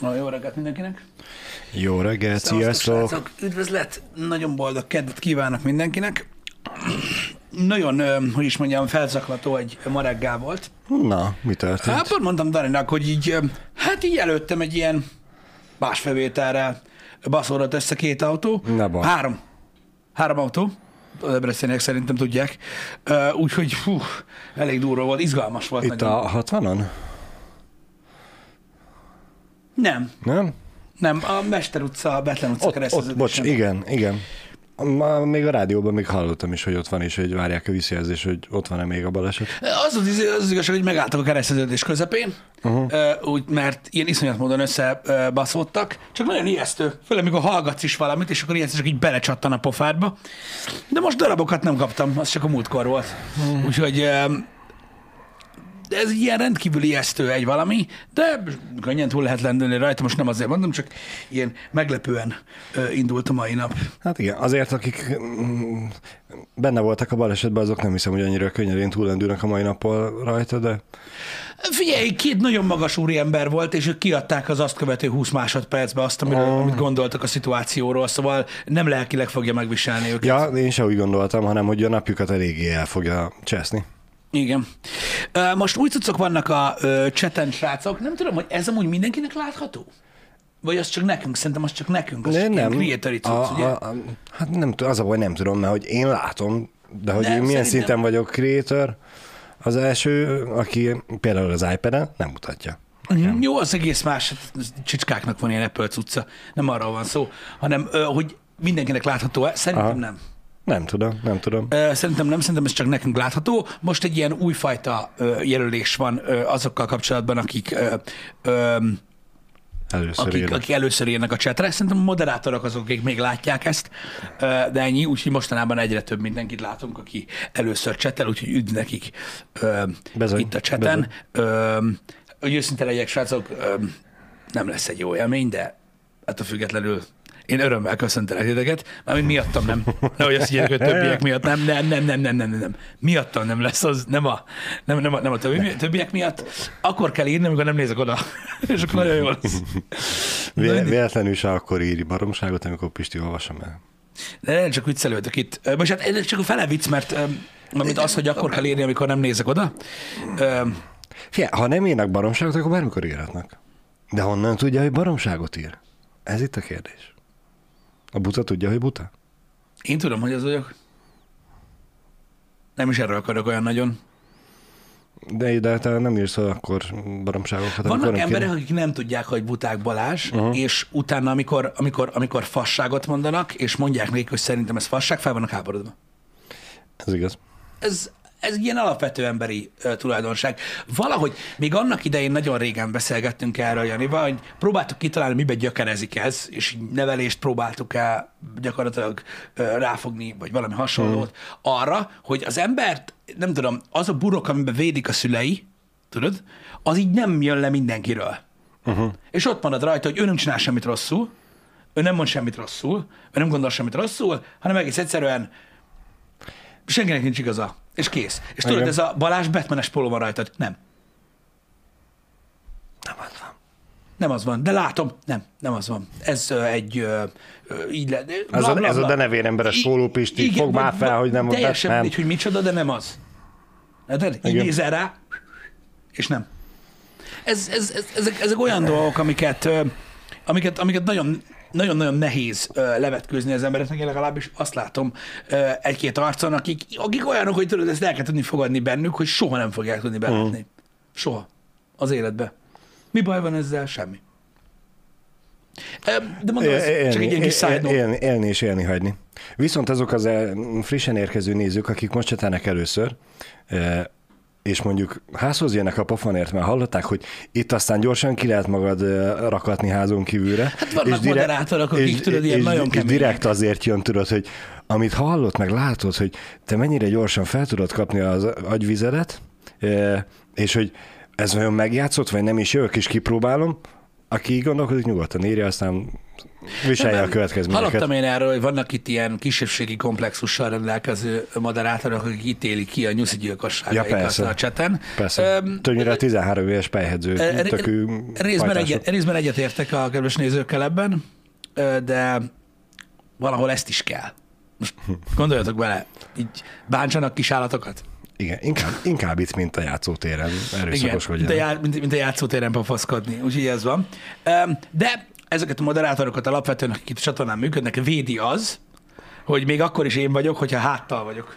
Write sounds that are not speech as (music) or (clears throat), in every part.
Na, jó reggelt mindenkinek. Jó reggelt, sziasztok! Üdvözlet, nagyon boldog kedvet kívánok mindenkinek. Nagyon, hogy is mondjam, felzaklató egy ma reggel volt. Na, mi történt? Hát pont mondtam Daninak, hogy így, hát így előttem egy ilyen másfelvételre baszódott össze két autó. Ne baj. Három. Három autó. Az ebresztények szerintem tudják. Úgyhogy fú, elég durva volt, izgalmas volt. Itt nagyon. a 60-on? Nem, Nem? nem, a Mester utca, a Betlen utca ott, bocs, kereszteződésen. igen, igen. Ma, még a rádióban még hallottam is, hogy ott van, és hogy várják a visszajelzés, hogy ott van-e még a baleset. Az az, az, az igazság, hogy megálltak a kereszteződés közepén, uh-huh. úgy, mert ilyen iszonyat módon összebaszódtak, csak nagyon ijesztő, főleg amikor hallgatsz is valamit, és akkor ijesztő, csak így belecsattan a pofádba. De most darabokat nem kaptam, az csak a múltkor volt. Uh-huh. Úgyhogy ez ilyen rendkívül ijesztő egy valami, de könnyen túl lehet lendülni rajta, most nem azért mondom, csak ilyen meglepően indult a mai nap. Hát igen, azért, akik mm, benne voltak a balesetben, azok nem hiszem, hogy annyira könnyedén túlendülnek a mai nappal rajta, de Figyelj, két nagyon magas úriember volt, és ők kiadták az azt követő 20 másodpercbe azt, amiről, Oh. amit gondoltak a szituációról, szóval nem lelkileg fogja megviselni őket. ja, én sem úgy gondoltam, hanem hogy a napjukat eléggé el fogja cseszni. Igen. Most új cuccok vannak a cseten, srácok. Nem tudom, hogy ez amúgy mindenkinek látható? Vagy az csak nekünk? Szerintem az csak nekünk. Az De csak nem. creatori cucc, a, ugye? a, a, hát nem tudom, az a baj, nem tudom, mert hogy én látom, de hogy Nem, én milyen szerintem- szinten vagyok creator, az első, aki például az iPad-en nem mutatja. Mhm. Jó, az egész más. Hát, Csicskáknak van ilyen Apple cucca. Nem arról van szó, hanem hogy mindenkinek látható-e? Szerintem Aha. nem. Nem tudom, nem tudom. Szerintem nem, szerintem ez csak nekünk látható. Most egy ilyen újfajta jelölés van azokkal kapcsolatban, akik, Először akik, akik először írnak a csetre. Szerintem a moderátorok azok, akik még látják ezt, de ennyi, úgyhogy mostanában egyre több mindenkit látunk, aki először csetel, úgyhogy üdv nekik Bezony, itt a cseten. Ö, Hogy őszinte legyek, srácok, nem lesz egy jó élmény, de ettől függetlenül én örömmel köszöntelek titeket, mármint miattam nem. Nehogy azt higgyék, hogy többiek miatt nem, nem, nem, nem, nem, nem, nem. Miattam nem lesz az, nem a, nem, nem a, nem a többi, többiek miatt. Akkor kell írni, amikor nem nézek oda. (laughs) És akkor nagyon jó lesz. Vé- véletlenül se akkor írj baromságot, amikor Pisti olvasom el. De nem csak viccelődök itt. Most hát ez csak a fele vicc, mert amit az, hogy akkor kell írni, amikor nem nézek oda. Figyelj, ha nem írnak baromságot, akkor bármikor írhatnak. De honnan tudja, hogy baromságot ír? Ez itt a kérdés. A buta tudja, hogy buta? Én tudom, hogy az vagyok. Nem is erről akarok olyan nagyon. De, de te nem írsz akkor baromságokat. amikor Vannak emberek, akik nem tudják, hogy buták Balázs, uh-huh. és utána, amikor, amikor, amikor fasságot mondanak, és mondják nekik, hogy szerintem ez fasság, fel vannak háborodva. Ez igaz. Ez, ez ilyen alapvető emberi uh, tulajdonság. Valahogy még annak idején nagyon régen beszélgettünk erről, Janival, hogy próbáltuk kitalálni, mibe gyökerezik ez, és nevelést próbáltuk el gyakorlatilag uh, ráfogni, vagy valami hasonlót, arra, hogy az embert, nem tudom, az a burok, amiben védik a szülei, tudod, az így nem jön le mindenkiről. Uh-huh. És ott marad rajta, hogy ő nem csinál semmit rosszul, ő nem mond semmit rosszul, ő nem gondol semmit rosszul, hanem egész egyszerűen senkinek nincs igaza. És kész. És tudod, Igen. ez a Balázs Batmanes póló van rajtad. Nem. Nem az van. Nem az van. De látom, nem, nem az van. Ez ö, egy ö, ö, így le, Ez a- ez a denevéremberes póló, Pisti, fogd már fel, hogy nem a Teljesen mindegy, hogy micsoda, de nem az. Érted? Így nézel rá, és nem. Ez, ez, ez, ezek, ezek olyan dolgok, amiket, amiket, amiket nagyon nagyon-nagyon nehéz ö, levetkőzni az embereknek, én legalábbis azt látom ö, egy-két arcon, akik, akik olyanok, hogy tudod, ezt el kell tudni fogadni bennük, hogy soha nem fogják tudni belátni. Soha. Az életbe. Mi baj van ezzel? Semmi. De mondom, ez csak egy ilyen kis side él, note. élni, élni és élni hagyni. Viszont azok az frissen érkező nézők, akik most csatának először, és mondjuk házhoz jönnek a pofonért, mert hallották, hogy itt aztán gyorsan ki lehet magad rakatni házon kívülre. Hát vannak moderátorok, akik, tudod, ilyen és, nagyon és direkt azért jön, tudod, hogy amit hallott, meg látod, hogy te mennyire gyorsan fel tudod kapni az agyvizedet, eh, és hogy ez olyan megjátszott, vagy nem is jövök és kipróbálom, aki gondolkodik, nyugodtan írja, aztán viselje a következményeket. Hallottam én erről, hogy vannak itt ilyen kisebbségi komplexussal rendelkező moderátorok, akik ítélik ki a nyuszi Ja, gyilkosságaikat persze. a cseten. Persze. Öm, Többnyire 13 éves pejhedző tökű Részben, egyet, részben egyetértek a kedves nézőkkel ebben, de valahol ezt is kell. Most gondoljatok bele, így bántsanak kis állatokat. Igen, inkább, inkább itt, mint a játszótéren Igen, erőszakoskodjanak. mint a, já, mint, mint a játszótéren pofaszkodni, úgyhogy ez van. De ezeket a moderátorokat alapvetően, akik itt a csatornán működnek, védi az, hogy még akkor is én vagyok, hogyha háttal vagyok.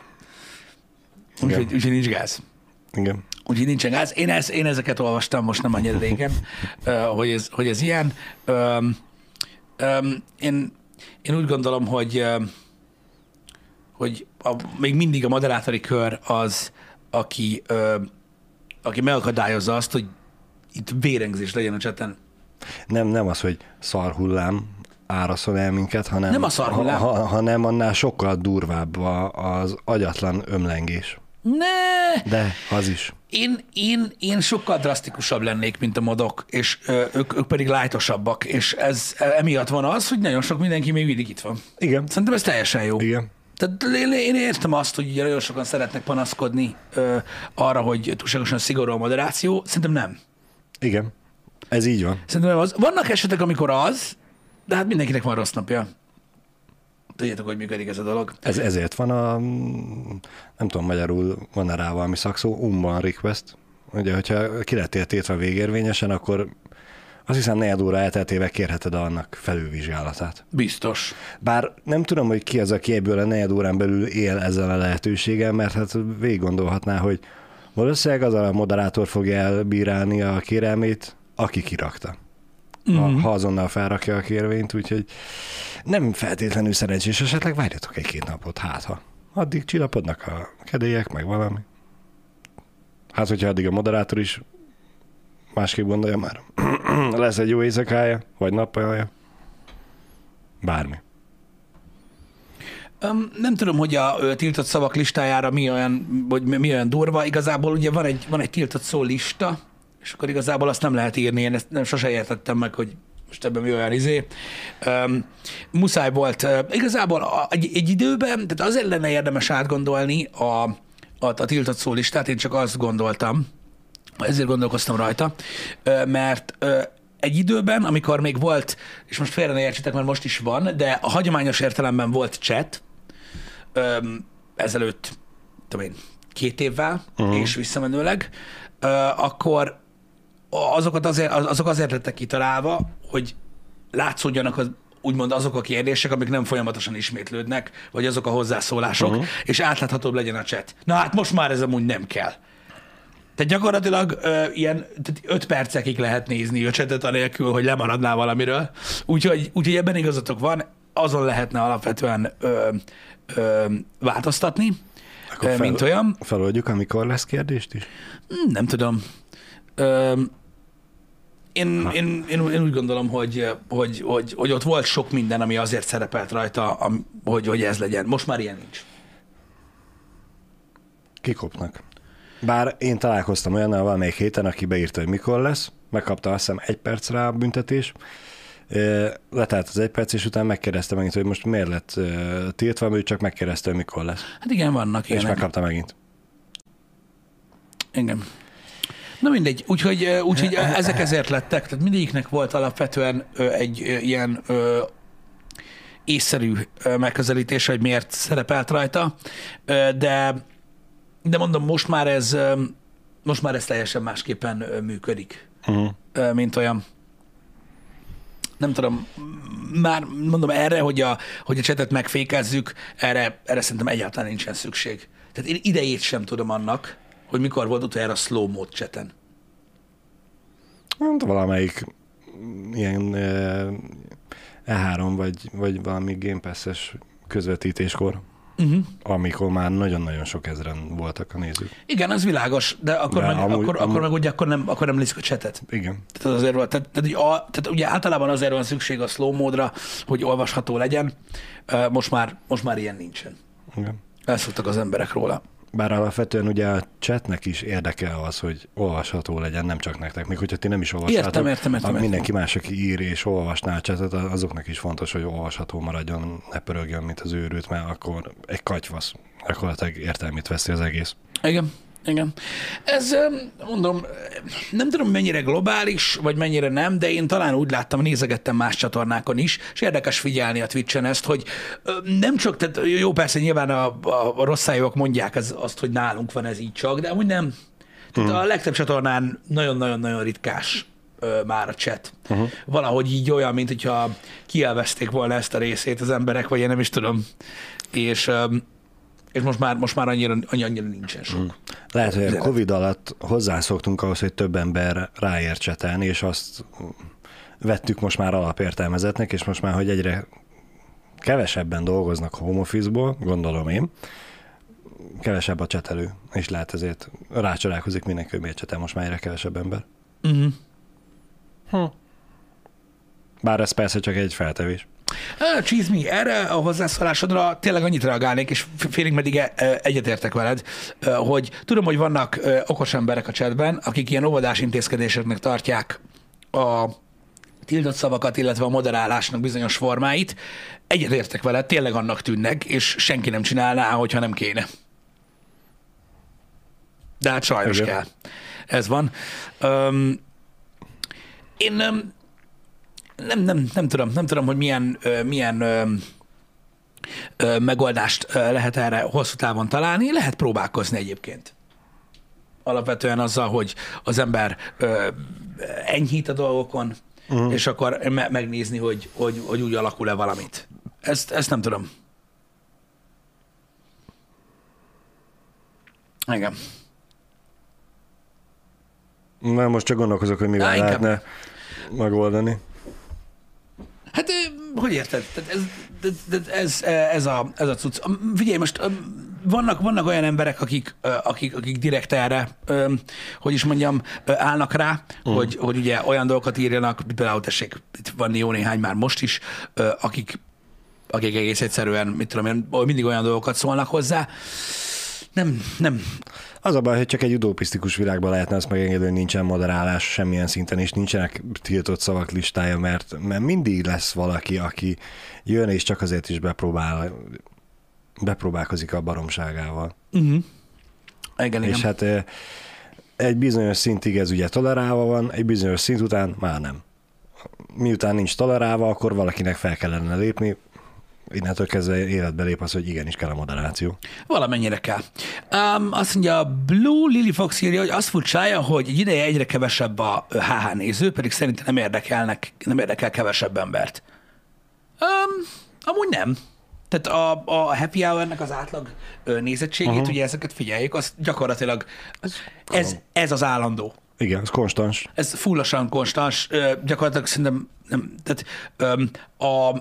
Úgyhogy, úgyhogy nincs gáz. Igen. Úgyhogy nincsen gáz. Én, ez, én ezeket olvastam most nem annyira régen, (laughs) hogy ez, hogy ez ilyen. Öm, öm, én, én úgy gondolom, hogy, hogy a, még mindig a moderátori kör az, aki, ö, aki megakadályozza azt, hogy itt vérengzés legyen a cseten. Nem, nem az, hogy szarhullám áraszol el minket, hanem, Nem a szarhullám. Ha, ha, hanem annál sokkal durvább az agyatlan ömlengés. Ne! De az is. Én, én, én sokkal drasztikusabb lennék, mint a modok, és ö, ők, ők pedig lájtosabbak, és ez emiatt van az, hogy nagyon sok mindenki még mindig itt van. Igen. Szerintem ez teljesen jó. Igen. Tehát én, én értem azt, hogy ugye nagyon sokan szeretnek panaszkodni ö, arra, hogy túlságosan szigorú a moderáció. Szerintem nem. Igen. Ez így van. Szerintem az. Vannak esetek, amikor az, de hát mindenkinek van rossz napja. Tudjátok, hogy működik ez a dolog. Ez, ezért van a, nem tudom magyarul, van-e rá valami szakszó, umban request. Ugye, hogyha ki lettél tétve végérvényesen, akkor azt hiszem negyed óra elteltével kérheted annak felülvizsgálatát. Biztos. Bár nem tudom, hogy ki az, aki ebből a negyed órán belül él ezzel a lehetőséggel, mert hát végig gondolhatná, hogy valószínűleg az a moderátor fogja elbírálni a kérelmét, aki kirakta. Ha, ha azonnal felrakja a kérvényt, úgyhogy nem feltétlenül szerencsés, esetleg várjatok egy-két napot, hát ha. Addig csillapodnak a kedélyek, meg valami. Hát, hogyha addig a moderátor is másképp gondolja már. (clears throat) Lesz egy jó éjszakája, vagy nappalja. Bármi. Um, nem tudom, hogy a ö, tiltott szavak listájára mi olyan, vagy mi mi olyan durva. Igazából ugye van egy, van egy tiltott szó lista, és akkor igazából azt nem lehet írni. Én ezt nem sose értettem meg, hogy most ebben mi olyan izé. Um, muszáj volt. Uh, igazából a, egy, egy időben, tehát azért lenne érdemes átgondolni a, a, a tiltott szó listát, én csak azt gondoltam, ezért gondolkoztam rajta, ö, mert ö, egy időben, amikor még volt, és most félre ne értsétek, mert most is van, de a hagyományos értelemben volt chat, öm, ezelőtt, tudom én, két évvel, uh-huh. és visszamenőleg, ö, akkor azokat azért, azok azért lettek kitalálva, hogy látszódjanak az, úgymond azok a kérdések, amik nem folyamatosan ismétlődnek, vagy azok a hozzászólások, uh-huh. és átláthatóbb legyen a chat. Na hát most már ez amúgy nem kell. Tehát gyakorlatilag ö, ilyen tehát öt percekig lehet nézni a chatet anélkül, hogy lemaradnál valamiről. Úgyhogy, úgyhogy ebben igazatok van, azon lehetne alapvetően ö, ö, változtatni, Akkor ö, fel- mint olyan. Feloldjuk, amikor lesz kérdést is? Nem tudom. Ö, én, én, én, én úgy gondolom, hogy, hogy, hogy, hogy ott volt sok minden, ami azért szerepelt rajta, hogy, hogy ez legyen. Most már ilyen nincs. Kikopnak. Bár én találkoztam olyannal valamelyik héten, aki beírta, hogy mikor lesz, megkapta azt hiszem egy percre a büntetés, letelt az egy perc, és utána megkérdezte megint, hogy most miért lett tiltva, mert ő csak megkérdezte, hogy mikor lesz. Hát igen, vannak És ilyenek. megkapta megint. Igen. Na mindegy, úgyhogy, úgyhogy ezek ezért lettek, tehát mindegyiknek volt alapvetően egy ilyen észszerű megközelítés, hogy miért szerepelt rajta, de, de mondom, most már ez most már ez teljesen másképpen működik, Uh-huh. mint olyan. Nem tudom, már mondom erre, hogy a, hogy a csetet megfékezzük, erre, erre szerintem egyáltalán nincsen szükség. Tehát én idejét sem tudom annak, hogy mikor volt utoljára slow mode cseten. Hát valamelyik ilyen ö, E3 vagy, vagy valami Game Pass-es közvetítéskor, Uh-huh. amikor már nagyon-nagyon sok ezeren voltak a nézők. Igen, az világos, de akkor, De meg, amúgy- akkor, amúgy- akkor meg ugye akkor nem, akkor nem nézzük a csetet. Igen. Tehát az azért tehát, tehát, ugye, a, tehát ugye általában azért van szükség a slow módra, hogy olvasható legyen. Most már, most már ilyen nincsen. Igen. Elszoktak az emberek róla. Bár alapvetően ugye a chatnek is érdekel az, hogy olvasható legyen, nem csak nektek, még hogyha ti nem is olvashatok. Értem, értem, értem, értem. Mindenki más, aki ír és olvasná a chatet, azoknak is fontos, hogy olvasható maradjon, ne pörögjön, mint az őrült, mert akkor egy katyvasz gyakorlatilag értelmét veszi az egész. Igen, igen. Ez, mondom, nem tudom, mennyire globális, vagy mennyire nem, de én talán úgy láttam, nézegettem más csatornákon is, és érdekes figyelni a Twitch-en ezt, hogy nem csak, tehát jó, persze nyilván a, a, a rossz szájúak mondják ez, azt, hogy nálunk van ez így csak, de úgy nem. Tehát a legtöbb csatornán nagyon-nagyon-nagyon ritkás ö, már a chat. Uh-huh. Valahogy így olyan, mint hogyha kielvezték volna ezt a részét az emberek, vagy én nem is tudom. És, öm, és most már, most már annyira, annyi- annyira nincsen sok. Lehet, hogy a. Covid alatt hozzászoktunk ahhoz, hogy több ember ráér csetelni, és azt vettük most már alapértelmezetnek, és most már, hogy egyre kevesebben dolgoznak home office-ból, gondolom én, kevesebb a csetelő, és lehet ezért rácsodálkozik mindenki, hogy miért csetel most már egyre kevesebb ember. Uh-huh. Bár ez persze csak egy feltevés. Me, erre a hozzászólásodra tényleg annyit reagálnék, és félig meddig e- e- egyetértek veled, ö, hogy tudom, hogy vannak okos emberek a chatben, akik ilyen óvodás intézkedéseknek tartják a tiltott szavakat, illetve a moderálásnak bizonyos formáit. Egyetértek veled, tényleg annak tűnnek, és senki nem csinálná, hogyha nem kéne. De hát sajnos Igen. kell. Ez van. Um, én um, nem, nem, nem tudom, nem tudom, hogy milyen, milyen megoldást lehet erre hosszú távon találni. Lehet próbálkozni egyébként. Alapvetően azzal, hogy az ember enyhít a dolgokon, uh-huh. és akkor me- megnézni, hogy, hogy, hogy úgy alakul-e valamit. Ezt, ezt nem tudom. Igen. Mert most csak gondolkozok, hogy mivel Á, inkább. lehetne megoldani. Hát hogy érted? Tehát ez, ez, ez, ez, a, ez a cucc. Figyelj, most vannak, vannak olyan emberek, akik, akik, akik direkt erre, hogy is mondjam, állnak rá, uh. hogy, hogy ugye olyan dolgokat írjanak, mint például tessék, itt van jó néhány már most is, akik, akik egész egyszerűen, mit tudom én, mindig olyan dolgokat szólnak hozzá. Nem, nem, Az a baj, hogy csak egy utopisztikus világban lehetne azt megengedni, hogy nincsen moderálás semmilyen szinten, és nincsenek tiltott szavak listája, mert, mert mindig lesz valaki, aki jön, és csak azért is bepróbál, bepróbálkozik a baromságával. uh-huh. igen, igen. És hát eh, egy bizonyos szintig ez ugye tolerálva van, egy bizonyos szint után már nem. Miután nincs tolerálva, akkor valakinek fel kellene lépni, innentől kezdve életbe lép az, hogy igenis kell a moderáció. Valamennyire kell. Um, azt mondja, Blue Lily Fox írja, hogy azt furcsája, hogy egy ideje egyre kevesebb a HH néző, pedig szerintem nem érdekelnek, nem érdekel kevesebb embert. Um, amúgy nem. Tehát a, a happy hour-nek az átlag nézettségét, uh-huh. ugye ezeket figyeljük, az gyakorlatilag ez, ez az állandó. Igen, ez konstans. Ez fullosan konstans, gyakorlatilag szerintem nem, tehát öm, a,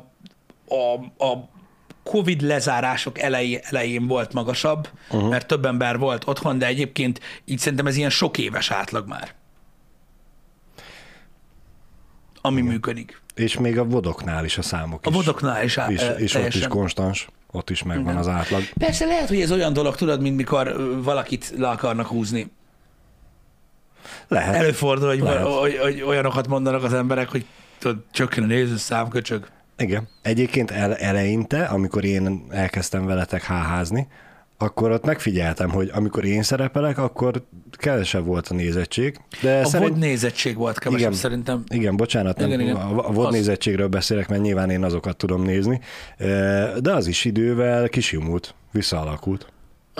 a, a Covid lezárások elején, elején volt magasabb, uh-huh. mert több ember volt otthon, de egyébként így szerintem ez ilyen sok éves átlag már. Ami működik. És még a vodoknál is a számok A is. vodoknál is, á- és, és ott is teljesen. konstans, ott is megvan Igen. az átlag. Persze lehet, hogy ez olyan dolog, tudod, mint mikor valakit le akarnak húzni. Lehet. Előfordul, hogy, Lehet. hogy, hogy olyanokat mondanak az emberek, hogy tudod, csökken a nézőszám, köcsög. Igen. Egyébként el, eleinte, amikor én elkezdtem veletek háházni, akkor ott megfigyeltem, hogy amikor én szerepelek, akkor kevesebb volt a nézettség. De A szerint... vod nézettség volt kevesebb Igen. szerintem. Igen, bocsánat, nem, Igen, igen, igen. a, VOD Az. nézettségről beszélek, mert nyilván én azokat tudom nézni, de az is idővel kisimult, visszaalakult.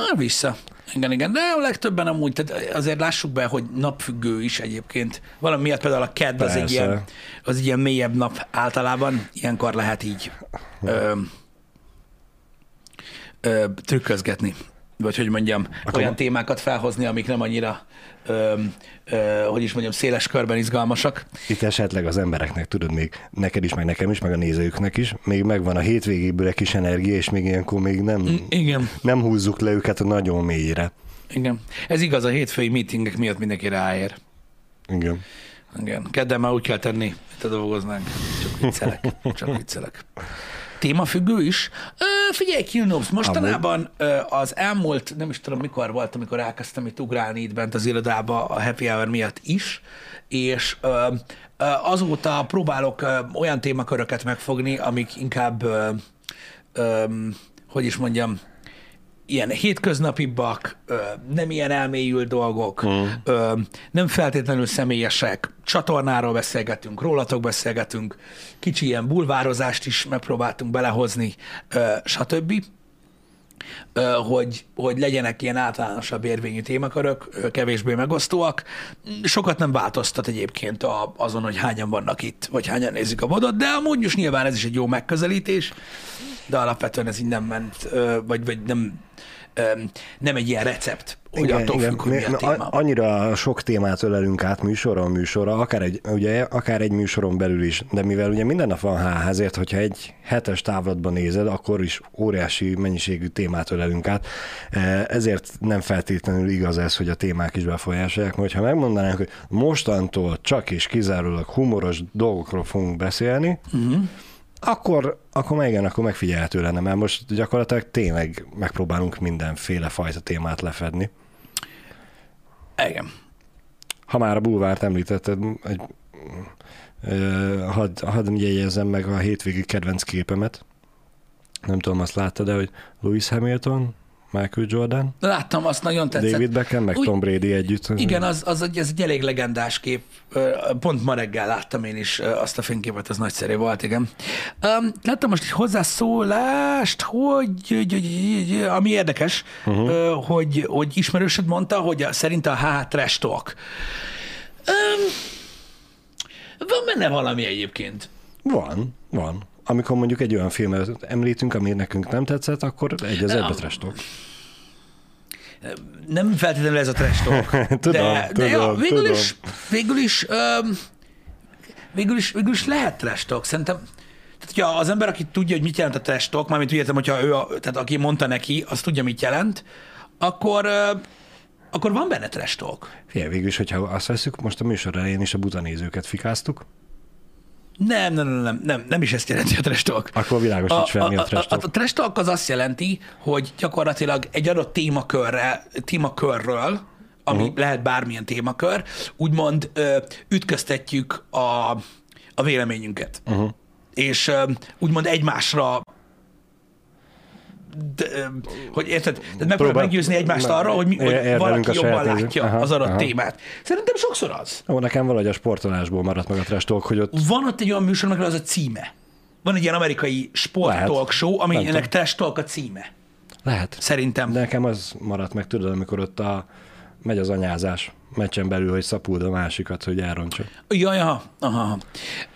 Ah, vissza. Igen, igen, de a legtöbben amúgy, tehát azért lássuk be, hogy napfüggő is egyébként. Valami miatt például a kedd az egy, ilyen, az egy ilyen mélyebb nap általában, ilyenkor lehet így ö, ö, trükközgetni. Vagy hogy mondjam, Akkor olyan témákat felhozni, amik nem annyira, ö, ö, hogy is mondjam, széles körben izgalmasak. Itt esetleg az embereknek, tudod, még neked is, meg nekem is, meg a nézőknek is, még megvan a hétvégéből egy kis energia, és még ilyenkor még nem, Igen, nem húzzuk le őket a nagyon mélyre. igen. Ez igaz, a hétfői meetingek miatt mindenki ráér. Igen. Igen. Kedden már úgy kell tenni, a dolgoznánk. Csak viccelek. Csak viccelek. Témafüggő is. Ö, figyelj, Kilnobs, mostanában ö, az elmúlt, nem is tudom mikor volt, amikor elkezdtem itt ugrálni itt bent az irodába a happy hour miatt is, és ö, ö, azóta próbálok ö, olyan témaköröket megfogni, amik inkább, ö, ö, hogy is mondjam, ilyen hétköznapibbak, nem ilyen elmélyült dolgok, mm. nem feltétlenül személyesek, csatornáról beszélgetünk, rólatok beszélgetünk, kicsi ilyen bulvározást is megpróbáltunk belehozni, stb. Hogy, hogy legyenek ilyen általánosabb érvényű témakörök, kevésbé megosztóak. Sokat nem változtat egyébként a, azon, hogy hányan vannak itt, vagy hányan nézik a vodot, de amúgy is nyilván ez is egy jó megközelítés, de alapvetően ez így nem ment, vagy, vagy nem, nem egy ilyen recept, hogy igen, attól igen. függ, hogy mi a téma. Annyira sok témát ölelünk át műsoron műsorra, akár egy, ugye, akár egy műsoron belül is, de mivel ugye minden nap van H, ezért, hogyha egy hetes távlatban nézed, akkor is óriási mennyiségű témát ölelünk át. E, ezért nem feltétlenül igaz ez, hogy a témák is befolyásolják, mert ha megmondanánk, hogy mostantól csak és kizárólag humoros dolgokról fogunk beszélni, uh-huh akkor, akkor igen, akkor megfigyelhető lenne, mert most gyakorlatilag tényleg megpróbálunk mindenféle fajta témát lefedni. Igen. Ha már a bulvárt említetted, egy, hadd had jegyezzem meg a hétvégi kedvenc képemet. Nem tudom, azt láttad de hogy Lewis Hamilton Michael Jordan. Láttam, azt nagyon tetszett. David Beckham, meg Úgy, Tom Brady együtt. Igen, az, az, egy, ez egy elég legendás kép. Pont ma reggel láttam én is azt a fényképet, az nagyszerű volt, igen. Um, láttam most egy hozzászólást, hogy, hogy, hogy ami érdekes, uh-huh. hogy, hogy ismerősöd mondta, hogy a, szerint a HH trash talk. Um, van benne valami egyébként. Van, van amikor mondjuk egy olyan filmet említünk, ami nekünk nem tetszett, akkor egy az ebbe. Nem feltétlenül ez a trestok. (laughs) tudom, de, tudom, de ja, végül tudom. is, végül is, um, végül is, végül is lehet trestok. Szerintem, tehát, hogyha az ember, aki tudja, hogy mit jelent a trestok, mármint úgy értem, hogyha ő, a, tehát aki mondta neki, az tudja, mit jelent, akkor, akkor van benne trestok. Figyelj, végül is, hogyha azt veszük, most a műsor elején is a butanézőket fikáztuk, nem, nem, nem, nem, nem, nem is ezt jelenti a trash talk. Akkor világos, hogy fel, mi a trash talk. A, a, a trash talk az azt jelenti, hogy gyakorlatilag egy adott témakörre, témakörről, ami uh-huh. lehet bármilyen témakör, úgymond ö, ütköztetjük a, a véleményünket. Uh-huh. És ö, úgymond egymásra de, hogy érted? Tehát megpróbál meggyőzni egymást arra, hogy, mi, hogy valaki jobban látja aha, az adott aha. témát. Szerintem sokszor az. Ó, nekem valahogy a sportolásból maradt meg a trash talk, hogy ott... Van ott egy olyan műsor, az a címe. Van egy ilyen amerikai sport show, ami ennek trash talk a címe. Lehet. Szerintem. De nekem az maradt meg, tudod, amikor ott a, megy az anyázás meccsen belül, hogy szapuld a másikat, hogy elrontsa. Jaj, aha, aha.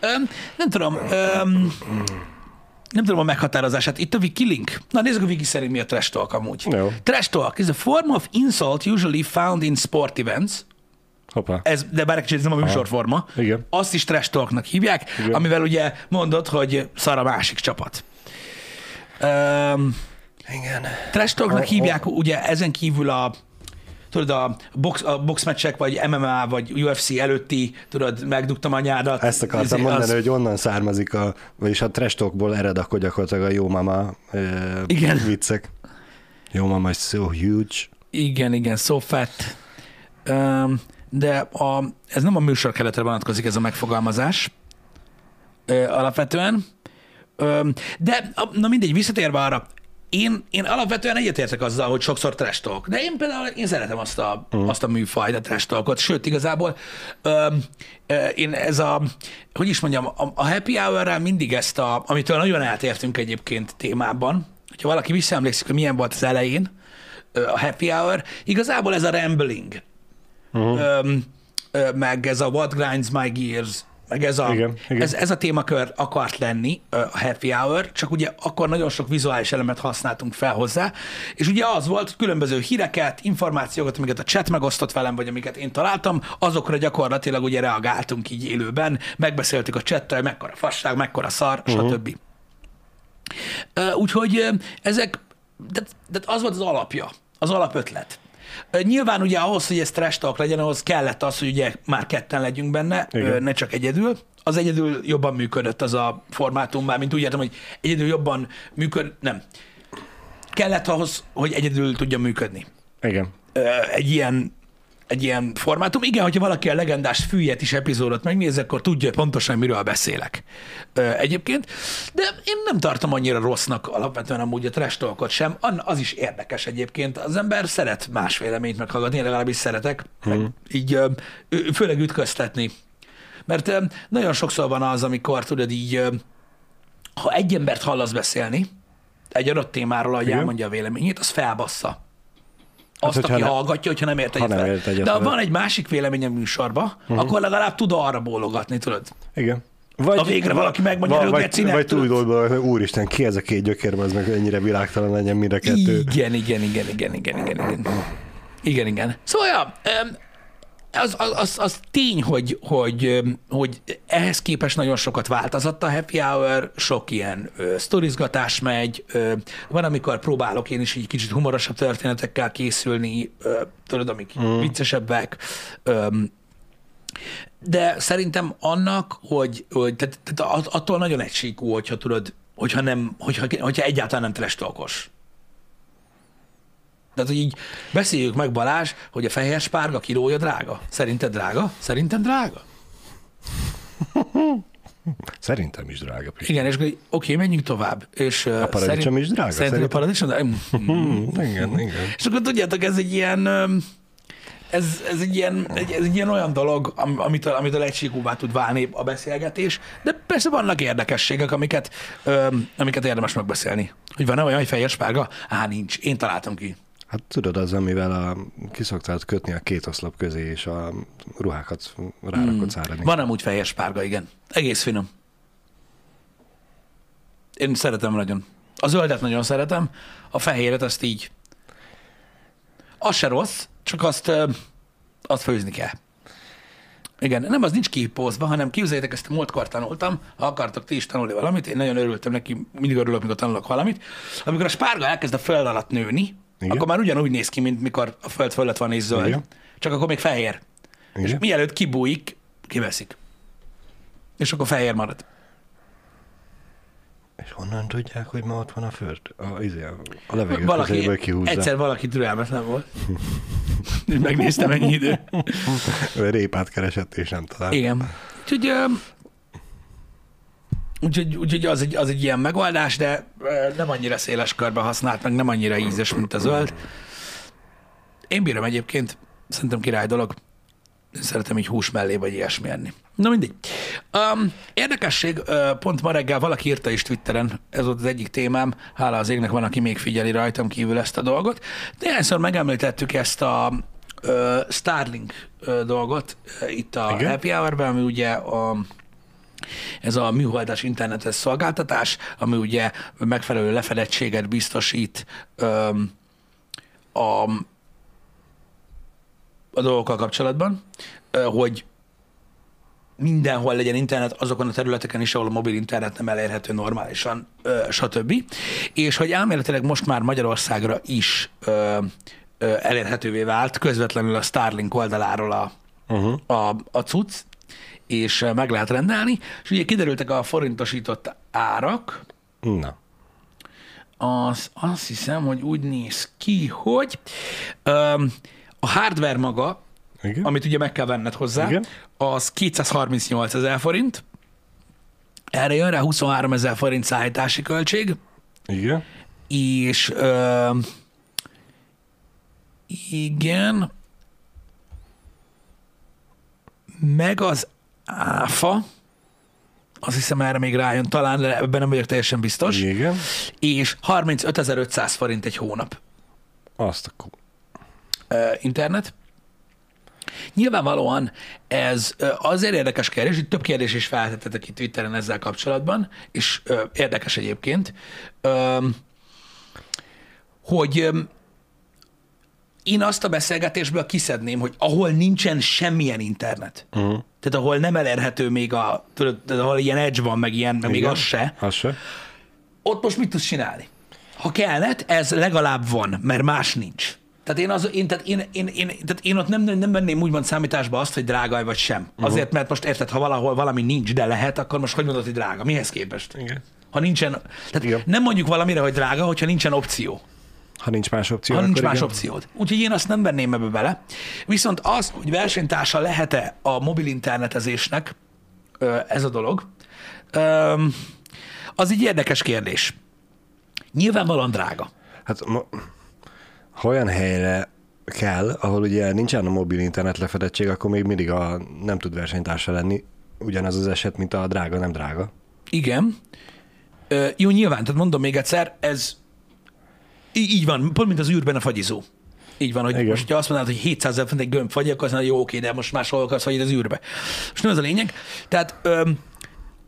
Öm, nem tudom, öm, nem tudom a meghatározását. Itt a Wikilink. Na nézzük a Wiki szerint mi a trash talk amúgy. Jó. Trash talk is a form of insult usually found in sport events. Hoppá. Ez, de bár ez nem a műsorforma. Igen. Azt is trash talknak hívják, Igen. amivel ugye mondod, hogy szar a másik csapat. Um, Igen. Trash talknak hívják ugye ezen kívül a tudod, a, box, a boxmeccsek, vagy MMA, vagy UFC előtti, tudod, megdugtam anyádat. Ezt akartam izé, mondani, az... hogy onnan származik, a, vagyis a trash talkból ered akkor gyakorlatilag a jó mama uh, igen. viccek. Jó mama is so huge. Igen, igen, so fat. Um, de a, ez nem a műsor keretre vonatkozik ez a megfogalmazás uh, alapvetően. Um, de na mindegy, visszatérve arra, én, én alapvetően egyetértek azzal, hogy sokszor trash talk, de én például én szeretem azt a, uh-huh. azt a műfajt, a trash talkot, sőt, igazából ö, ö, én ez a, hogy is mondjam, a, a happy hour mindig ezt a, amitől nagyon eltértünk egyébként témában, hogyha valaki visszaemlékszik, hogy milyen volt az elején a happy hour, igazából ez a rambling, uh-huh. ö, ö, meg ez a what grinds my gears, meg ez a, igen, igen. Ez, ez a témakör akart lenni, a happy hour, csak ugye akkor nagyon sok vizuális elemet használtunk fel hozzá, és ugye az volt, hogy különböző híreket, információkat, amiket a chat megosztott velem, vagy amiket én találtam, azokra gyakorlatilag ugye reagáltunk így élőben, megbeszéltük a chattel, mekkora fasság, mekkora szar, uh-huh. stb. Úgyhogy ezek, de, de az volt az alapja, az alapötlet. Nyilván ugye ahhoz, hogy ez trash talk legyen, ahhoz kellett az, hogy ugye már ketten legyünk benne, Igen. ne csak egyedül. Az egyedül jobban működött az a formátum, már mint úgy értem, hogy egyedül jobban működ, nem. Kellett ahhoz, hogy egyedül tudja működni Igen. egy ilyen, egy ilyen formátum. Igen, hogyha valaki a legendás fűjet is epizódot megnéz, akkor tudja pontosan, miről beszélek egyébként. De én nem tartom annyira rossznak alapvetően amúgy a trash sem. Az is érdekes egyébként. Az ember szeret más véleményt meghallgatni, én legalábbis szeretek. Meg így főleg ütköztetni. Mert nagyon sokszor van az, amikor tudod így, ha egy embert hallasz beszélni, egy adott témáról, ahogy Igen. elmondja a véleményét, az felbassza azt, hogyha aki ne- hallgatja, hogyha nem ért ha egyet nem ért egyet De ha van egy másik véleményem műsorba, uh-huh. akkor legalább tud arra bólogatni, tudod? Igen. Vagy, Ha végre valaki megmondja, hogy vagy, gecinek, vagy tudod? túl hogy úristen, ki ez a két gyökér, az meg ennyire világtalan legyen mind a kettő. Igen, igen, igen, igen, igen, igen, igen. Igen, igen. Szóval, ja, az, az, az, az tény, hogy, hogy, hogy ehhez képest nagyon sokat változott a happy hour, sok ilyen ö, sztorizgatás megy, ö, van, amikor próbálok én is így kicsit humorosabb történetekkel készülni, ö, tudod, amik mm. viccesebbek, öm, de szerintem annak, hogy, hogy tehát, tehát at- attól nagyon egysíkú, hogyha tudod, hogyha, nem, hogyha, hogyha egyáltalán nem trestolkos. Tehát, hogy így beszéljük meg, Balázs, hogy a fehér spárga kilója drága. Szerinted drága? Szerintem drága? (laughs) Szerintem is drága. Pisti. Igen, és oké, menjünk tovább. És, a paradicsom is drága, Szerinted a paradicsom? drága? Hmm, igen, igen. És akkor tudjátok, ez egy ilyen, ez, ez, egy ilyen, egy, ez egy ilyen olyan dolog, am- amitől, amitől egysíkúvá tud válni a beszélgetés, de persze vannak érdekességek, amiket, öm, amiket érdemes megbeszélni. Hogy van-e olyan, hogy fehér spárga? Á, nincs. Én találtam ki. Hát tudod, az, amivel a, kiszoktál kötni a két oszlop közé, és a ruhákat rárakod száradni. Van amúgy fehér spárga, igen. Egész finom. Én szeretem nagyon. A zöldet nagyon szeretem, a fehéret azt így. Az se rossz, csak azt, azt főzni kell. Igen, nem az nincs kipózva, hanem képzeljétek, ezt múltkor tanultam, ha akartok ti is tanulni valamit, én nagyon örültem neki, mindig örülök, mikor tanulok valamit. Amikor a spárga elkezd a föld alatt nőni, Igen. akkor már ugyanúgy néz ki, mint mikor a föld fölött van és zöld. Igen. Csak akkor még fehér. És Igen. mielőtt kibújik, kiveszik. És akkor fehér marad. És honnan tudják, hogy ma ott van a föld? A, izé, a, levegő Valaki, közeléből kihúzza. egyszer valaki türelmetlen volt. És megnéztem ennyi idő. (laughs) Répát keresett, és nem talált. Igen. Úgyhogy, úgyhogy, úgyhogy az, egy, az egy ilyen megoldás, de nem annyira széles körbe használt, meg nem annyira ízes, mint a zöld. Én bírom egyébként, szerintem király dolog. Szeretem így hús mellé, vagy ilyesmi enni. Na mindegy. Um, érdekesség, pont ma reggel valaki írta is Twitteren, ez volt az egyik témám, hála az égnek van, aki még figyeli rajtam kívül ezt a dolgot. Néhányszor megemlítettük ezt a ö, Starlink ö, dolgot ö, itt a Igen. Happy Hour-ben, ami ugye a, ez a műholdas internetes szolgáltatás, ami ugye megfelelő lefedettséget biztosít öm, a, a dolgokkal kapcsolatban, hogy mindenhol legyen internet, azokon a területeken is, ahol a mobil internet nem elérhető normálisan, stb. És hogy elméletileg most már Magyarországra is elérhetővé vált közvetlenül a Starlink oldaláról a, Uh-huh. a, a cucc, és ö, meg lehet rendelni, és ugye kiderültek a forintosított árak, Na. az, azt hiszem, hogy úgy néz ki, hogy öm, a hardware maga, Igen? amit ugye meg kell venned hozzá, Igen. az 238 ezer forint, erre jön rá 23 ezer forint szállítási költség, Igen? és ö, igen, meg az áfa, azt hiszem erre még rájön talán, de ebben nem vagyok teljesen biztos, Igen? és 35.500 forint egy hónap Azt akkor. ö, internet. Nyilvánvalóan ez azért érdekes kérdés, itt több kérdés is feltettetek itt Twitteren ezzel kapcsolatban, és érdekes egyébként, hogy én azt a beszélgetésből kiszedném, hogy ahol nincsen semmilyen internet, Uh-huh. tehát ahol nem elérhető még a, tudod, ahol ilyen edge van, meg ilyen, meg még az se, Az se? ott most mit tudsz csinálni? Ha kellett, ez legalább van, mert más nincs. Tehát én, az, én, tehát én, én, én, tehát én ott nem, nem venném úgymond számításba azt, hogy drága vagy sem. Uh-huh. Azért, mert most érted, ha valahol valami nincs, de lehet, akkor most hogy mondod, hogy drága? Mihez képest? Igen. Ha nincsen, tehát Igen. nem mondjuk valamire, hogy drága, hogyha nincsen opció. Ha nincs más opció, Ha nincs más igen. opciód. Úgyhogy én azt nem venném ebbe bele. Viszont az, hogy versenytársa lehet-e a mobil internetezésnek ez a dolog, az egy érdekes kérdés. Nyilvánvalóan drága. Hát ma, ha olyan helyre kell, ahol ugye nincsen a mobil internet lefedettség, akkor még mindig a, nem tud versenytársa lenni. Ugyanaz az eset, mint a drága, nem drága. Igen. Ö, jó, nyilván, tehát mondom még egyszer, ez így van, pont mint az űrben a fagyizó. Így van, hogy Igen. most, ha azt mondanád, hogy 700 ezer egy gömb fagy, akkor azt mondod, jó, oké, de most máshol akarsz fagyid az űrbe. És nem ez a lényeg. Tehát öm,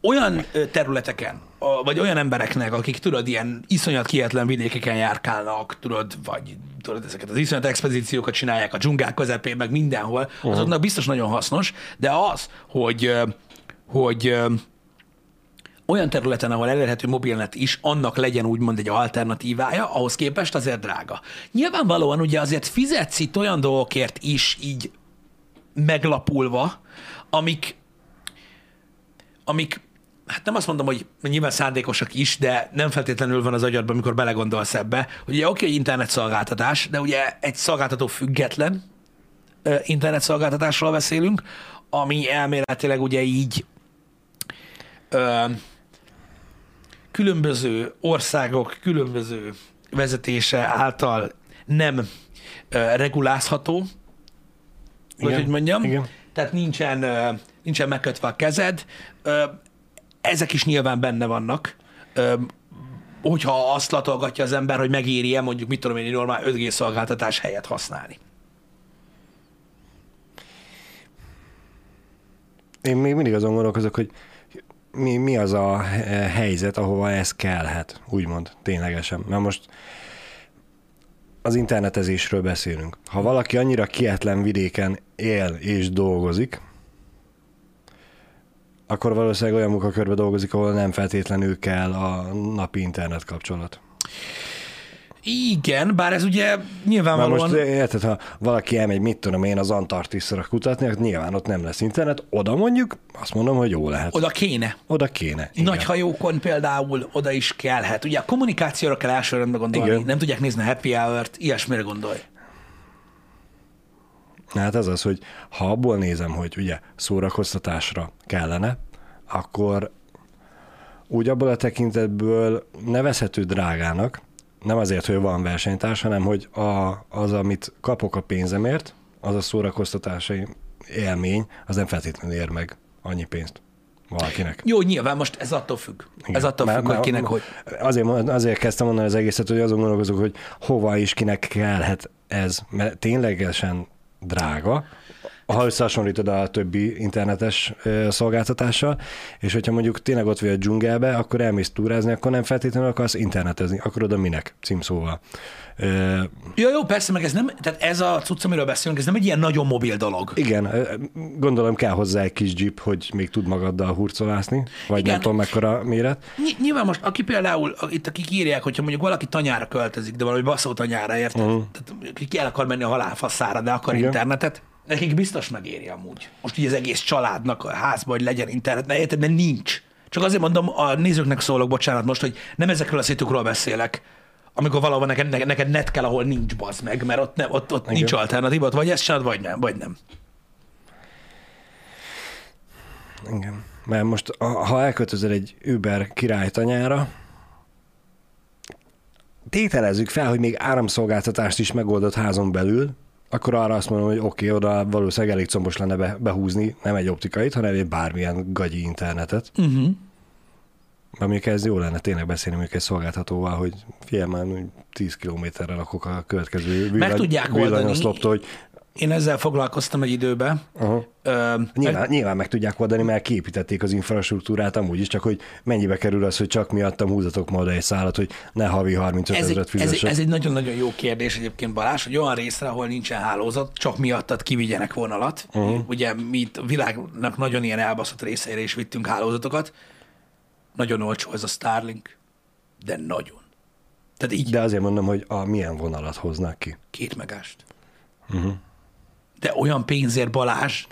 olyan területeken, a, vagy olyan embereknek, akik tudod, ilyen iszonyat kietlen vidékeken járkálnak, tudod, vagy tudod, ezeket az iszonyat expedíciókat csinálják a dzsungák közepén, meg mindenhol, azoknak biztos nagyon hasznos, de az, hogy, hogy ö, olyan területen, ahol elérhető mobilnet is, annak legyen úgymond egy alternatívája, ahhoz képest azért drága. Nyilvánvalóan ugye azért fizetsz itt olyan dolgokért is így meglapulva, amik, amik hát nem azt mondom, hogy nyilván szándékosak is, de nem feltétlenül van az agyadban, amikor belegondolsz ebbe, hogy ugye oké, hogy internetszolgáltatás, de ugye egy szolgáltató független ö, internetszolgáltatásról beszélünk, ami elméletileg ugye így különböző országok, különböző vezetése által nem regulázható, vagy Igen, hogy mondjam. igen. Tehát nincsen, nincsen megkötve a kezed. Ezek is nyilván benne vannak. Hogyha azt latolgatja az ember, hogy megéri-e mondjuk, mit tudom én, egy normál 5G szolgáltatás helyet használni. Én még mindig azon gondolkozok, hogy mi, mi az a he- helyzet, ahova ez kellhet, úgymond, ténylegesen. Mert most az internetezésről beszélünk. Ha valaki annyira kietlen vidéken él és dolgozik, akkor valószínűleg olyan munkakörbe dolgozik, ahol nem feltétlenül kell a napi internet kapcsolat. Igen, bár ez ugye Már nyilvánvalóan... most érted, ha valaki elmegy, mit tudom én, az Antarktiszra kutatni, akkor nyilván ott nem lesz internet. Oda mondjuk, azt mondom, hogy jó lehet. Oda kéne. Oda kéne. Igen. Nagy hajókon például oda is kellhet. Ugye a kommunikációra kell első rendben gondolni. Igen. Nem tudják nézni a happy hour-t, ilyesmire gondolj. Hát az az, hogy ha abból nézem, hogy ugye szórakoztatásra kellene, akkor úgy abból a tekintetből nevezhető drágának, nem azért, hogy van versenytárs, hanem hogy a, az, amit kapok a pénzemért, az a szórakoztatási élmény, az nem feltétlenül ér meg annyi pénzt valakinek. Jó, nyilván most ez attól függ. Igen. Ez attól Már- függ, hogy kinek hogy. Azért, azért kezdtem mondani az egészet, hogy azon gondolkozok, hogy hova is kinek kellhet ez, mert ténylegesen drága, ha összehasonlítod a többi internetes szolgáltatással, és hogyha mondjuk tényleg ott vagy a dzsungelbe, akkor elmész túrázni, akkor nem feltétlenül akarsz internetezni, akkor oda minek, címszóval. Jó, jó, persze, meg ez nem, tehát ez a cucc, amiről beszélünk, ez nem egy ilyen nagyon mobil dolog. igen, gondolom kell hozzá egy kis jeep, hogy még tud magaddal hurcolászni, vagy Igen. nem tudom mekkora méret. Ny- Nyilván most, aki például, itt akik írják, hogyha mondjuk valaki tanyára költözik, de valami baszó tanyára, érted? Uh-huh. Tehát ki el akar menni a halálfaszára, de akar. Igen. internetet, nekik biztos megéri amúgy. Most így az egész családnak a házban, hogy legyen internet, ne érted, mert nincs. Csak azért mondom, a nézőknek szólok, bocsánat most, hogy nem ezekről a szitukról beszélek, amikor valahol neked, neked, net kell, ahol nincs bazd meg, mert ott, nem, ott, ott nincs alternatíva, ott vagy ezt csinálod, vagy nem, vagy nem. Igen. Mert most, ha elköltözöl egy Uber királytanyára, tételezzük fel, hogy még áramszolgáltatást is megoldott házon belül, akkor arra azt mondom, hogy oké, okay, oda valószínűleg elég combos lenne be, behúzni nem egy optikait, hanem egy bármilyen gagyi internetet. Uh-huh. Mert mondjuk ez jó lenne tényleg beszélni mondjuk egy szolgáltatóval, hogy figyelj már, hogy 10 kilométerre lakok a következő Meg tudják oldani. hogy Én ezzel foglalkoztam egy időben. aha. Ö, Nyilván, meg- nyilván meg tudják oldani, mert kiépítették az infrastruktúrát amúgy is, csak hogy mennyibe kerül az, hogy csak miattam húzatok ma oda egy szállat, hogy ne havi 35 ez, ezeret egy, ez, egy, fizessek. ez egy nagyon-nagyon jó kérdés egyébként Balázs, hogy olyan részre, ahol nincsen hálózat, csak miattad kivigyenek vonalat. Uh-huh. Ugye mi itt a világnak nagyon ilyen elbaszott részeire is vittünk hálózatokat. Nagyon olcsó ez a Starlink, de nagyon. Tehát így De azért mondom, hogy a milyen vonalat hoznak ki. két megást. Uh-huh. De olyan pénzért Balázs,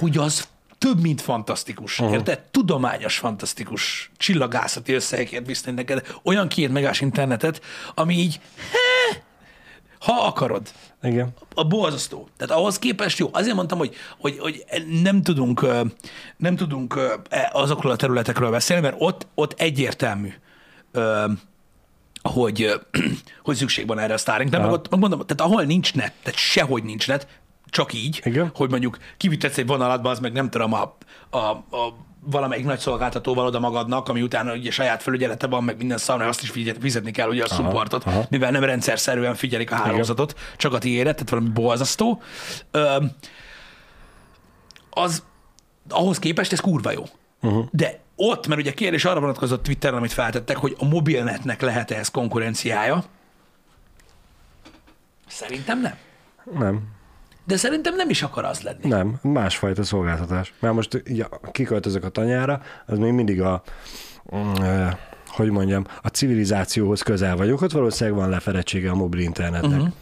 hogy az több, mint fantasztikus. Uh-huh. Érted? Tudományos, fantasztikus csillagászati összegeket visznek neked. Olyan két megás internetet, ami így, he, ha akarod. Igen. A borzasztó. Tehát ahhoz képest jó. Azért mondtam, hogy, hogy, hogy nem tudunk, nem tudunk e- azokról a területekről beszélni, mert ott, ott egyértelmű, hogy, (clears throat) hogy szükség van erre a Starlinkre. Meg ott mondom, tehát ahol nincs net, tehát sehogy nincs net, csak így, Igen. hogy mondjuk kivitetsz egy vonalatba, az meg nem tudom, a, a, a valamelyik nagy szolgáltatóval oda magadnak, ami utána ugye saját felügyelete van, meg minden szar, mert azt is fizetni kell ugye a supportot, aha. mivel nem rendszerszerűen figyelik a hálózatot, csak a tiédet, tehát valami borzasztó. Ö, az ahhoz képest ez kurva jó. Uh-huh. De ott, mert ugye kérdés arra vonatkozott Twitteren, amit feltettek, hogy a mobilnetnek lehet-e ez konkurenciája. Szerintem nem. Nem. De szerintem nem is akar az lenni. Nem, másfajta szolgáltatás. Mert most ja, kiköltözök a tanyára, az még mindig a, mm, hogy mondjam, a civilizációhoz közel vagyok, ott valószínűleg van lefedettsége a mobil internetnek. Uh-huh.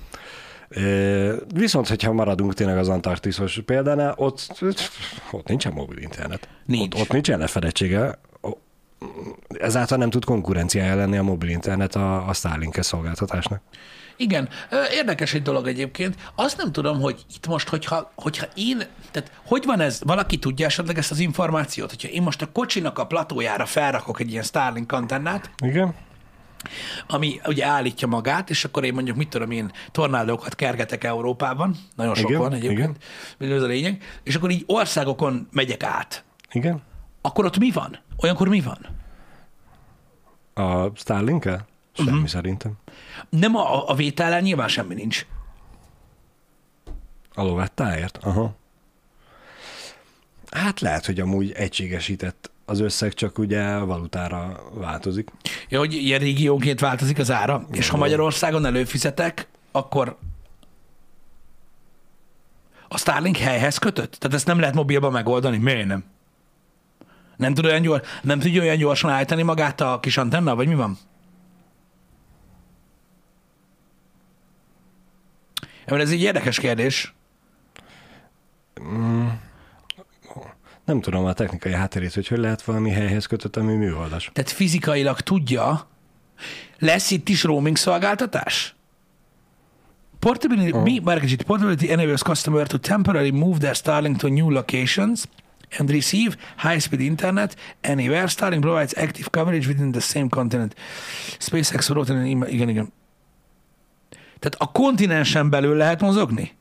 Viszont, hogyha maradunk tényleg az Antarktiszos példánál, ott, ott nincsen mobil internet. Nincs. Ott, ott nincsen lefedettsége. Ezáltal nem tud konkurenciája lenni a mobil internet a, a starlink szolgáltatásnak. Igen, érdekes egy dolog egyébként. Azt nem tudom, hogy itt most, hogyha, hogyha én, tehát hogy van ez, valaki tudja esetleg ezt az információt, hogyha én most a kocsinak a platójára felrakok egy ilyen Starlink antennát, Igen? ami ugye állítja magát, és akkor én mondjuk, mit tudom én, tornádókat kergetek Európában, nagyon sok Igen, van egyébként, igen. ez a lényeg, és akkor így országokon megyek át. Igen? Akkor ott mi van? Olyankor mi van? A Starlink-el? Semmi uh-huh. szerintem. Nem a, a vételen nyilván semmi nincs. A lovettáért? Aha. Hát lehet, hogy amúgy egységesített az összeg, csak ugye valutára változik. Ja, hogy ilyen régiónként változik az ára, és ha Magyarországon előfizetek, akkor a Starlink helyhez kötött? Tehát ezt nem lehet mobilban megoldani? Miért nem? Nem, tud olyan gyors, nem tudja olyan gyorsan állítani magát a kis antenna, vagy mi van? Mert ez egy érdekes kérdés. Nem tudom a technikai hátterét, hogy hogy lehet valami helyhez kötött, ami műholdas. Tehát fizikailag tudja, lesz itt is roaming szolgáltatás? Portability, uh. mi, Margit, portability enables customer to temporarily move their Starlink to new locations and receive high-speed internet anywhere. Starlink provides active coverage within the same continent. SpaceX wrote an email, igen, igen. Tehát a kontinensen belül lehet mozogni?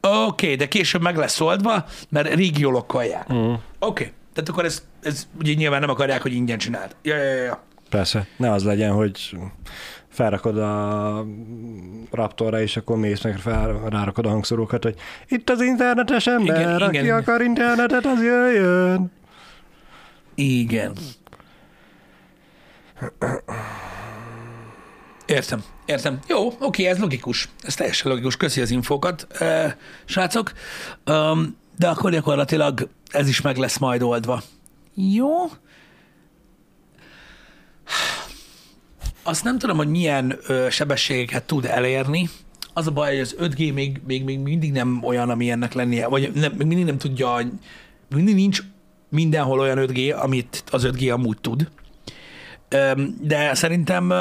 Oké, okay, de később meg lesz oldva, mert régiólokkolják. Mm. Oké, okay. tehát akkor ez, ez ugye nyilván nem akarják, hogy ingyen csináld. Ja, ja, ja. Persze, ne az legyen, hogy felrakod a Raptorra, és akkor mész meg fel, rárakod a hangszórókat, hogy itt az internetes ember, Igen, aki igen. akar internetet, az jöjjön. Igen. Értem, értem. Jó, oké, ez logikus. Ez teljesen logikus. Köszi az infókat, eh, srácok. De akkor gyakorlatilag ez is meg lesz majd oldva. Jó. Azt nem tudom, hogy milyen sebességeket tud elérni. Az a baj, hogy az 5G még, még, még mindig nem olyan, ami ennek lennie, vagy nem, még mindig nem tudja, mindig nincs mindenhol olyan 5G, amit az 5G amúgy tud. De szerintem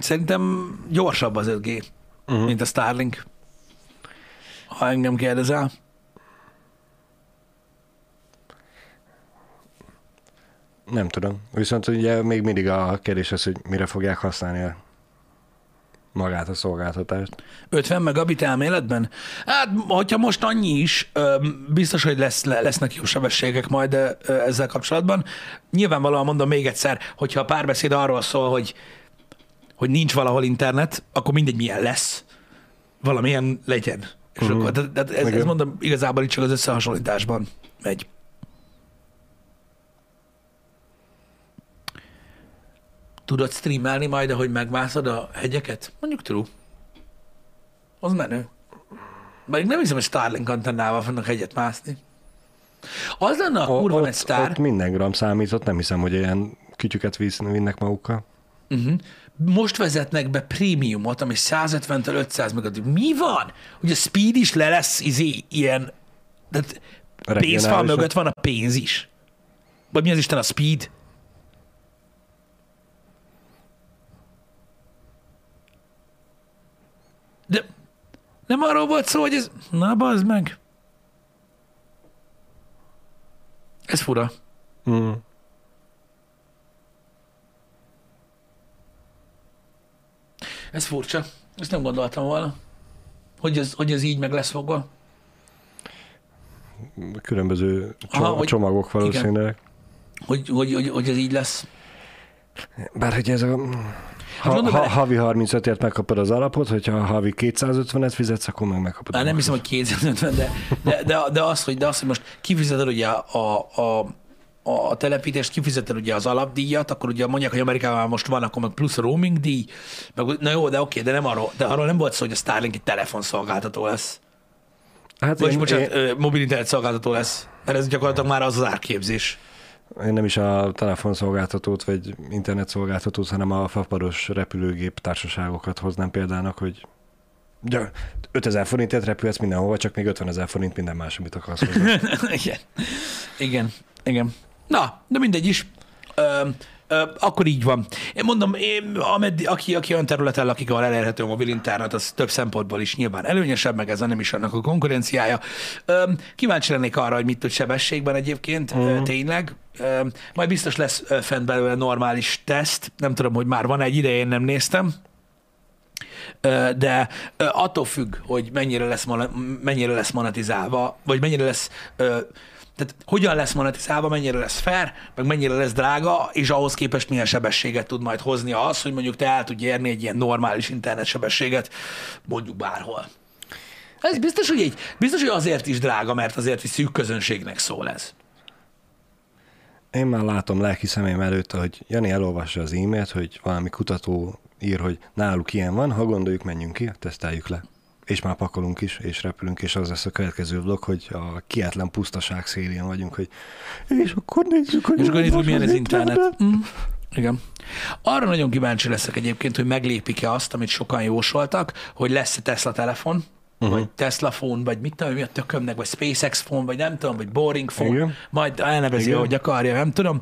szerintem gyorsabb az 5G, uh-huh. mint a Starlink. Ha engem kérdezel. Nem tudom. Viszont ugye még mindig a kérdés az, hogy mire fogják használni a magát a szolgáltatást. 50 megabit elméletben? Hát, hogyha most annyi is, biztos, hogy lesz, le- lesznek jó sebességek majd ezzel kapcsolatban. Nyilvánvalóan mondom még egyszer, hogyha a párbeszéd arról szól, hogy, hogy nincs valahol internet, akkor mindegy milyen lesz, valamilyen legyen. És Mhm. akkor, de ez, ez mondom, igazából itt csak az összehasonlításban megy. Tudod streamelni majd, ahogy megmászod a hegyeket? Mondjuk true. Az menő. Még nem hiszem, hogy Starlink antennával fognak egyet mászni. Az lenne a kurva ott, nagy sztár. ott minden gram számított, nem hiszem, hogy ilyen kütyüket vinnek magukkal. Uh-huh. Most vezetnek be prémiumot, ami 150-től 500 megadig. Mi van? Hogy a speed is le lesz izé, ilyen, tehát pénzfal mögött van a pénz is. Vagy mi az Isten a speed? De nem arról volt szó, hogy ez... Na, bazd meg. Ez fura. Mm. Ez furcsa. Ezt nem gondoltam volna. Hogy ez, hogy ez így meg lesz fogva. Különböző Aha, csom- hogy- csomagok valószínűleg. Hogy, hogy, hogy, hogy ez így lesz. Bár hogy ez a... Ha, gondolj ha, bele- havi 35-ért megkapod az alapot, hogyha havi 250-et fizetsz, akkor meg megkapod. A nem hiszem, hogy 250, de, de, de, de, az, hogy, de az, hogy most kifizeted ugye a, a, a, telepítést, kifizeted ugye az alapdíjat, akkor ugye mondják, hogy Amerikában most van, akkor meg plusz roaming díj, meg, na jó, de oké, de nem arról, de arról nem volt szó, hogy a Starlink egy telefonszolgáltató lesz. Hát Vagy én, bocsánat, én... mobil internet szolgáltató lesz. Mert ez gyakorlatilag már az az árképzés. Én, nem is a telefonszolgáltatót, vagy internetszolgáltatót, hanem a fapados repülőgép társaságokat hoznám példának, hogy de 5000 forintért repülhetsz mindenhova, csak még 50 ezer forint minden más, amit akarsz hozzá. Igen. (laughs) Igen. Igen. Na, de mindegy is. Ö, akkor így van. Én mondom, én, ameddig, aki, aki olyan területen lakik, ahol elérhető a mobil internet, az több szempontból is nyilván előnyösebb, meg ez a nem is annak a konkurenciája. Kíváncsi lennék arra, hogy mit tud sebességben egyébként, mm. tényleg. Majd biztos lesz fent belőle normális teszt. Nem tudom, hogy már van egy ideje, én nem néztem. De attól függ, hogy mennyire lesz, mennyire lesz monetizálva, vagy mennyire lesz, tehát hogyan lesz monetizálva, mennyire lesz fair, meg mennyire lesz drága, és ahhoz képest milyen sebességet tud majd hozni az, hogy mondjuk te el tudj érni egy ilyen normális internetsebességet, mondjuk bárhol. Ez biztos, hogy így, biztos, hogy azért is drága, mert azért is szűk közönségnek szól ez. Én már látom lelki szemém előtt, hogy Jani elolvassa az e-mailt, hogy valami kutató ír, hogy náluk ilyen van, ha gondoljuk, menjünk ki, teszteljük le. És már pakolunk is, és repülünk, és az lesz a következő vlog, hogy a kietlen pusztaság szélén vagyunk, hogy és akkor nézzük, hogy És akkor nézzük, milyen az internet. interneten. Mm. Igen. Arra nagyon kíváncsi leszek egyébként, hogy meglépik-e azt, amit sokan jósoltak, hogy lesz-e Tesla telefon, uh-huh. vagy Tesla phone, vagy mit tudom, mi a tökömnek, vagy SpaceX phone, vagy nem tudom, vagy Boring phone, Igen. majd elnevezi, Igen. ahogy akarja, nem tudom.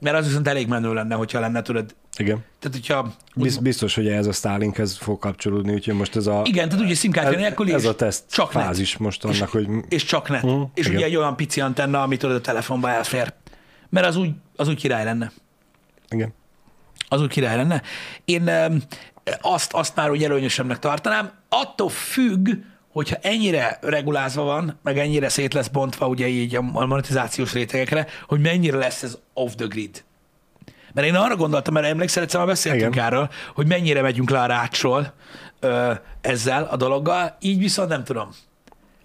Mert az viszont elég menő lenne, hogyha lenne, tudod. Igen. Tehát, hogyha... Biz- Biztos, hogy ez a Starlinkhez fog kapcsolódni, úgyhogy most ez a, Igen, tehát ugye szimkártya nélkül ez és a teszt csak net. fázis most annak, hogy és csak net. Mhm, és igen. ugye egy olyan pici antenna, amit tudod a telefonba elfér. Mert az úgy, az úgy király lenne. igen. Az úgy király lenne. Én azt, azt már úgy előnyösebbnek tartanám. Attól függ, hogyha ennyire regulázva van, meg ennyire szét lesz bontva ugye így a monetizációs rétegekre, hogy mennyire lesz ez off the grid. Mert én arra gondoltam, mert emlékszel, egyszer már beszéltünk Igen. erről, hogy mennyire megyünk le a rácsról ö, ezzel a dologgal, így viszont nem tudom.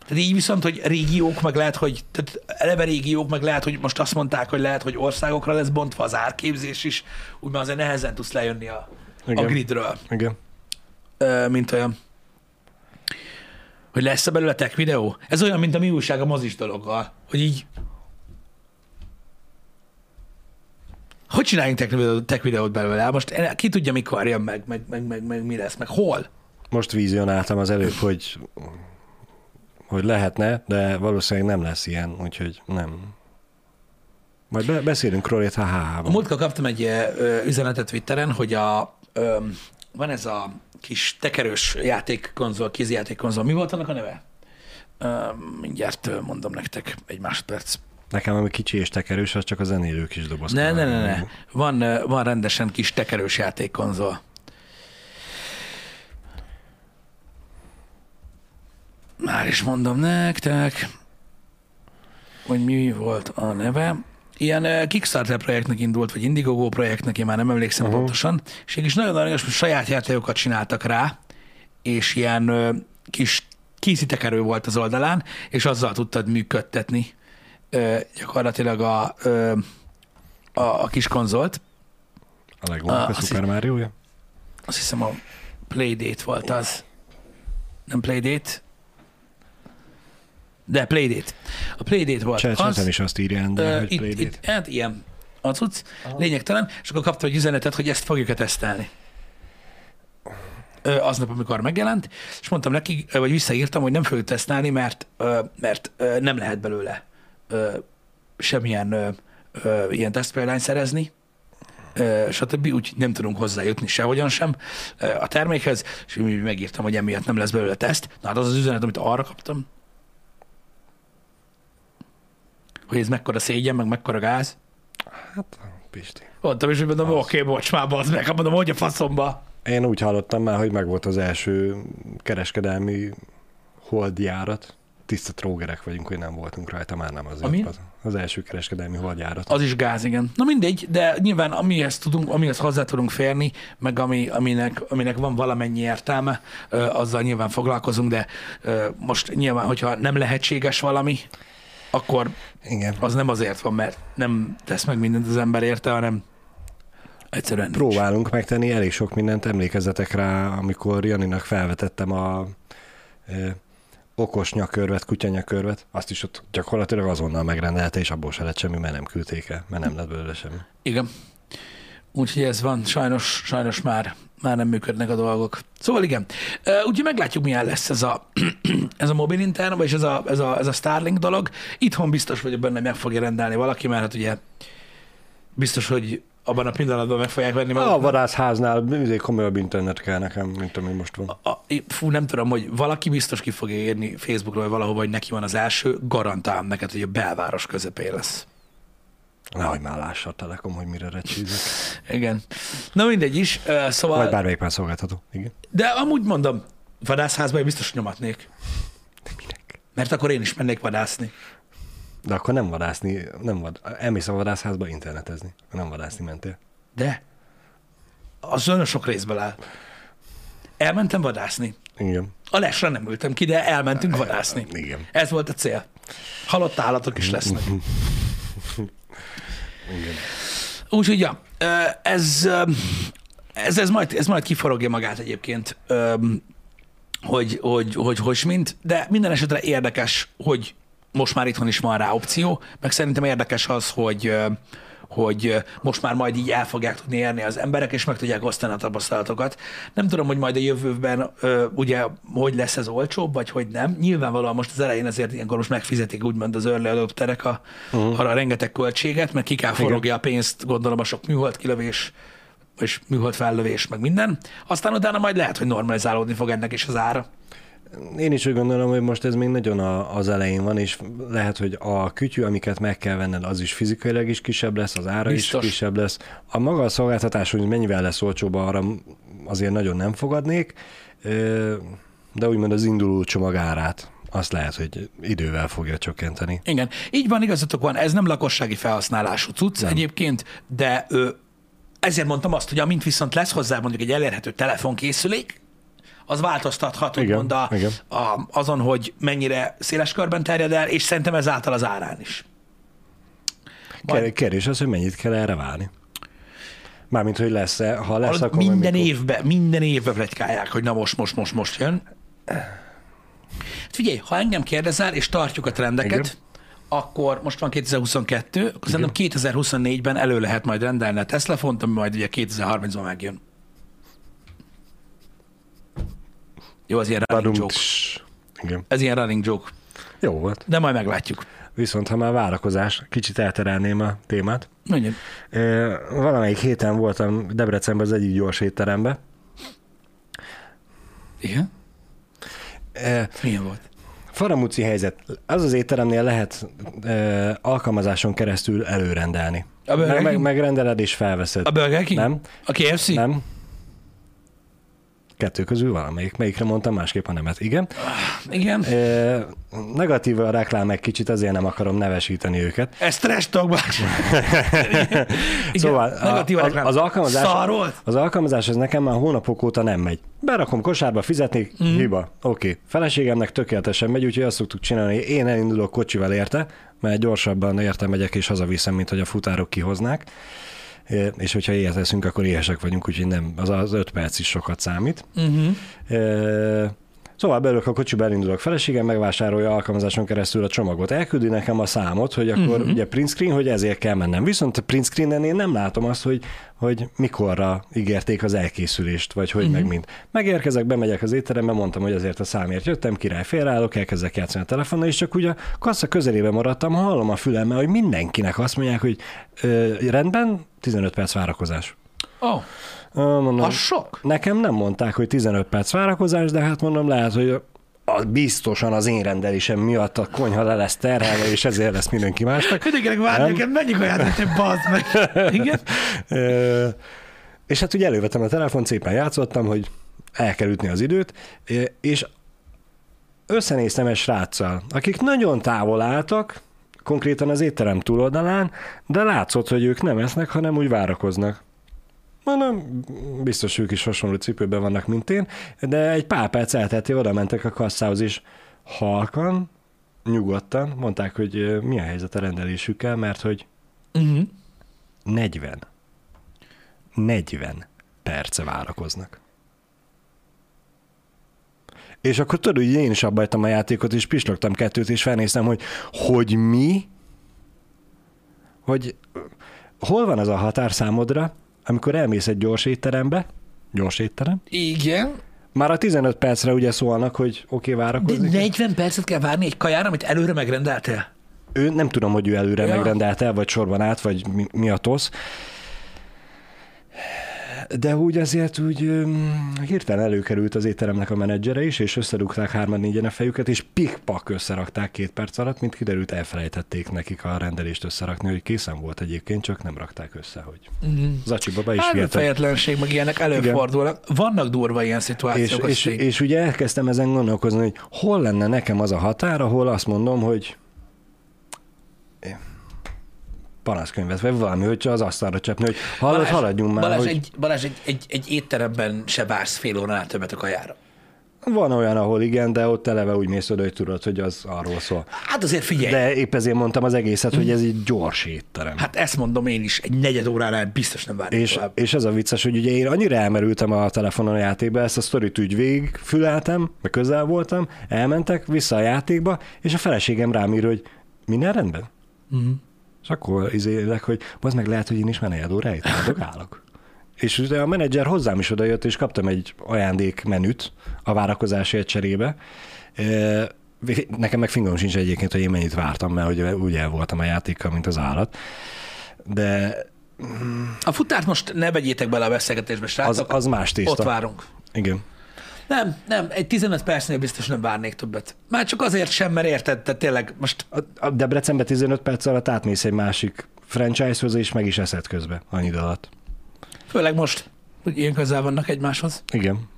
Tehát így viszont, hogy régiók, meg lehet, hogy tehát eleve régiók, meg lehet, hogy most azt mondták, hogy lehet, hogy országokra lesz bontva az árképzés is, úgy már azért nehezen tudsz lejönni a, a Igen. gridről, Igen. ö, mint olyan. Hogy lesz-e belőle tech videó? Ez olyan, mint a mi újság a mozis dologgal, hogy így hogy csináljunk tech videót, tech videót belőle? Most ki tudja, mikor jön meg, meg, meg, meg, meg mi lesz, meg hol? Most vizionáltam az előbb, hogy hogy lehetne, de valószínűleg nem lesz ilyen, úgyhogy nem. Majd be, beszélünk róla itt a A HH-ban. múltkor kaptam egy üzenetet Twitteren, hogy a, ö, van ez a kis tekerős játékkonzol, kézjátékkonzol. Mi volt annak a neve? Ö, mindjárt mondom nektek egy másodperc. Nekem ami kicsi és tekerős, az csak a zenélő kis doboz. Ne, ne, ne, ne. Van, van rendesen kis tekerős játékkonzol. Már is mondom nektek, hogy mi volt a neve. Ilyen Kickstarter projektnek indult, vagy Indiegogo projektnek, én már nem emlékszem uh-huh. pontosan, és egy kis nagyon aranyos, hogy saját játékokat csináltak rá, és ilyen kis készítekerő volt az oldalán, és azzal tudtad működtetni gyakorlatilag a, a, a kis konzolt. A Ah, a Super Mario-ja? Azt hiszem a Playdate volt az. Nem Playdate? De Playdate. A Playdate volt Chat, az. is azt írja, de Ö, hogy itt, Playdate. itt, hát ilyen a cucc, lényegtelen, és akkor kaptam egy üzenetet, hogy ezt fogjuk-e tesztelni. Aznap, amikor megjelent, és mondtam neki, vagy visszaírtam, hogy nem fogjuk tesztelni, mert, mert nem lehet belőle semmilyen ilyen tesztpéldányt szerezni, stb. Úgy nem tudunk hozzájutni sehogyan sem a termékhez, és megírtam, hogy emiatt nem lesz belőle teszt. Na hát az az üzenet, amit arra kaptam, hogy ez mekkora szégyen, meg mekkora gáz. Hát, Pisti. Mondtam is, hogy mondom, oké, okay, bocs, már bazd meg, Hát mondom, hogy a faszomba. Én úgy hallottam már, hogy megvolt az első kereskedelmi holdjárat. Tiszta trógerek vagyunk, hogy nem voltunk rajta, már nem az. Ami? Az, az első kereskedelmi holdjárat. Az is gáz, igen. Na mindegy, de nyilván amihez tudunk, amihez hozzá tudunk férni, meg ami, aminek, aminek van valamennyi értelme, azzal nyilván foglalkozunk, de most nyilván, hogyha nem lehetséges valami, akkor Igen. az nem azért van, mert nem tesz meg mindent az ember érte, hanem egyszerűen nincs. Próbálunk megtenni elég sok mindent, emlékezzetek rá, amikor Janinak felvetettem a e, okos nyakörvet, kutyanyakörvet, azt is ott gyakorlatilag azonnal megrendelte, és abból se lett semmi, mert nem küldték el, mert nem lett belőle semmi. Igen. Úgyhogy ez van, sajnos, sajnos már, már nem működnek a dolgok. Szóval igen, úgyhogy meglátjuk, milyen lesz ez a, (clears throat) ez a mobil internet, vagy ez a, ez, a, ez a Starlink dolog. Itthon biztos vagyok benne, meg fogja rendelni valaki, mert hát ugye biztos, hogy abban a pillanatban meg fogják venni A maguknak. vadászháznál komolyabb internet kell nekem, mint ami most van. A, fú, nem tudom, hogy valaki biztos ki fogja írni Facebookról, vagy valahova, hogy neki van az első, garantálom neked, hogy a belváros közepén lesz. Nehogy már lássa a Telekom, hogy mire recsízek. (laughs) Igen. Na mindegy is, szóval... Vagy bármelyik már szolgáltató. Igen. De amúgy mondom, vadászházban én biztos nyomatnék. De minek? Mert akkor én is mennék vadászni. De akkor nem vadászni, nem vad, elmész a vadászházba internetezni. Nem vadászni mentél. De az nagyon sok részből áll. Elmentem vadászni. Igen. A lesre nem ültem ki, de elmentünk vadászni. Igen. Ez volt a cél. Halott állatok is lesznek. (laughs) Úgyhogy, ja, ez, ez, ez, majd, ez majd kiforogja magát egyébként, ö, hogy, hogy, hogy, hogy mint, de minden esetre érdekes, hogy most már itthon is van rá opció, meg szerintem érdekes az, hogy, hogy most már majd így el fogják tudni érni az emberek, és meg tudják osztani a tapasztalatokat. Nem tudom, hogy majd a jövőben ugye hogy lesz ez olcsóbb, vagy hogy nem. Nyilvánvalóan most az elején azért ilyenkor most megfizetik úgymond az early adopterek a, uh-huh. a rengeteg költséget, mert ki kell forogja a pénzt, gondolom a sok műhold kilövés, és műhold fellövés, meg minden. Aztán utána majd lehet, hogy normalizálódni fog ennek is az ára. Én is úgy gondolom, hogy most ez még nagyon a, az elején van, és lehet, hogy a kütyű, amiket meg kell venned, az is fizikailag is kisebb lesz, az ára Biztos. is kisebb lesz. A maga a szolgáltatás, hogy mennyivel lesz olcsóbb, arra azért nagyon nem fogadnék, de úgymond az induló csomag árát azt lehet, hogy idővel fogja csökkenteni. Igen, így van, igazatok van, ez nem lakossági felhasználású cucc nem. egyébként, de ö, ezért mondtam azt, hogy amint viszont lesz hozzá mondjuk egy elérhető telefonkészülék, az változtathat Igen, úgymond a, igen. a, azon, hogy mennyire széles körben terjed el, és szerintem ezáltal az árán is. Majd-. Kérdés az, hogy mennyit kell erre válni. Mármint, hogy lesz-e, ha lesz, Hallod, akkor minden mikor- évben, minden évben plegykálják, hogy na most, most, most, most jön. Hát Figyelj, ha engem kérdezel, és tartjuk a trendeket, Igen. akkor most van 2022, akkor szerintem 2024-ben elő lehet majd rendelni a Tesla font, ami majd ugye 2030-ban megjön. Jó, az ilyen running Badum, joke. tss. Igen. Ez ilyen running joke, Jó volt. de majd meglátjuk. Viszont ha már várakozás, kicsit elterelném a témát. Ö, Valamelyik héten voltam Debrecenben az egyik gyors étteremben. Igen? Ö, Milyen volt? Faramúci helyzet. Az az étteremnél lehet ö, alkalmazáson keresztül előrendelni. A Meg, meg, megrendeled és felveszed. A Burger King? Nem, A KFC? nem. Kettő közül valamelyik. Melyikre mondtam másképp a nemet. Igen. Igen. Ö, negatív a reklám egy kicsit, azért nem akarom nevesíteni őket. Ez trash talk, (laughs) Szóval negatív a, reklám. az, alkalmazás, Szar volt? az alkalmazás az nekem már hónapok óta nem megy. Berakom kosárba, fizetnék, mm. hiba. Oké. Okay. Feleségemnek tökéletesen megy, úgyhogy azt szoktuk csinálni, hogy én elindulok kocsival érte, mert gyorsabban érte megyek és hazaviszem, mint hogy a futárok kihoznák. És hogyha eszünk, akkor éhesek vagyunk, úgyhogy nem, az az öt perc is sokat számít. Uh-huh. Szóval belőlük a kocsiba elindulok, feleségem megvásárolja alkalmazáson keresztül a csomagot, elküldi nekem a számot, hogy akkor uh-huh. ugye print screen, hogy ezért kell mennem. Viszont a print screenen én nem látom azt, hogy, hogy mikorra ígérték az elkészülést, vagy hogy uh-huh. meg mind. Megérkezek, bemegyek az étterembe, mondtam, hogy azért a számért jöttem, király félreállok, elkezdek játszani a telefonnal, és csak ugye a kassa közelébe maradtam, hallom a fülemmel, hogy mindenkinek azt mondják, hogy ö, rendben, 15 perc várakozás. Oh, Mondom, az sok. Nekem nem mondták, hogy 15 perc várakozás, de hát mondom, lehet, hogy a, biztosan az én rendelésem miatt a konyha le lesz terhelve, és ezért lesz mindenki másnak. Mindenkinek várni kell, mennyi kaját, hogy bazd meg. (laughs) Igen? És hát ugye elővettem a telefon, szépen játszottam, hogy el kell ütni az időt, és összenéztem egy sráccal, akik nagyon távol álltak, konkrétan az étterem túloldalán, de látszott, hogy ők nem esznek, hanem úgy várakoznak. Mondom, biztos ők is hasonló cipőben vannak, mint én, de egy pár perc eltelté, oda mentek a kasszához is halkan, nyugodtan, mondták, hogy mi a helyzet a rendelésükkel, mert hogy Uh-huh. 40. 40 perce várakoznak. És akkor tudod, hogy én is abbajtam a játékot, és pislogtam kettőt, és felnéztem, hogy hogy mi? Hogy hol van az a határ számodra, amikor elmész egy gyors étterembe, gyors étterem, Igen, már a 15 percre ugye szólnak, hogy oké, okay, de várakozni. 40 percet kell várni egy kajára, amit előre megrendeltél. Ő nem tudom, hogy ő előre ja. megrendelt el, vagy sorban át, vagy mi, mi a tosz. De úgy azért úgy hirtelen előkerült az étteremnek a menedzsere is, és összerúgták hárman négyen a fejüket, és pikpak összerakták két perc alatt, mint kiderült, elfelejtették nekik a rendelést összerakni, hogy készen volt egyébként, csak nem rakták össze, hogy Uh-huh. Zacsi baba is Hát, fejetlenség, meg ilyenek előfordulnak. Vannak durva ilyen És, szituációk. az és, tény. és ugye elkezdtem ezen gondolkozni, hogy hol lenne nekem az a határ, ahol azt mondom, hogy panaszkönyvet, vagy valami, hogy az asztalra csapni, hogy hallod, Balázs, haladjunk már, Balázs, hogy egy, Balázs egy, egy, egy étteremben se vársz fél óránál többet a kajára. van olyan, ahol igen, de ott eleve úgy mész oda, hogy tudod, hogy az arról szól. Hát azért figyelj, De épp ezért mondtam az egészet, hogy ez egy gyors étterem. hát ezt mondom én is, egy negyed óránál biztos nem várnék És, tovább. és ez a vicces, hogy ugye én annyira elmerültem a telefonon a játékba, ezt a sztorit úgy végig füleltem, meg közel voltam, elmentek vissza a játékba, és a feleségem rám ír, hogy minden rendben? Mhm. És akkor izélek, hogy az meg lehet, hogy én is már negyed óráit állok. És ugye a menedzser hozzám is odajött, és kaptam egy ajándékmenüt a várakozásért cserébe. Nekem meg fingom sincs egyébként, hogy én mennyit vártam, mert ugye úgy el voltam a játékkal, mint az állat. De A futárt most ne vegyétek bele a beszélgetésbe, az, srácok. az más tészta. Ott várunk. Igen. Nem, nem, egy 15 percnél biztos nem várnék többet. Már csak azért sem, mert érted, te tényleg most A, a Debrecenbe 15 perc alatt átmész egy másik franchise-hoz, és meg is eszed közbe annyi idő alatt. főleg most, hogy ilyen közel vannak egymáshoz. Igen.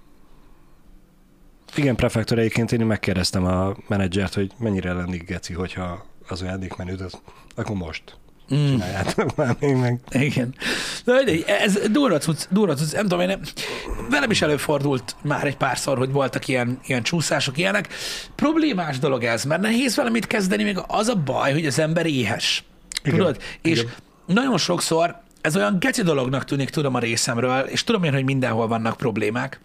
Igen, prefektor egyébként én megkérdeztem a menedzsert, hogy mennyire lennék geci, hogyha az ajándékmenüt, az, akkor most Mm. csináljátok már még meg. Igen. De mindegy, ez durva cucc, durva cucc, nem tudom, én velem is előfordult már egy párszor, hogy voltak ilyen, ilyen csúszások, ilyenek. Problémás dolog ez, mert nehéz valamit kezdeni, még az a baj, hogy az ember éhes. Igen, Tudod? És igen. nagyon sokszor ez olyan geci dolognak tűnik, tudom a részemről, és tudom én, hogy mindenhol vannak problémák,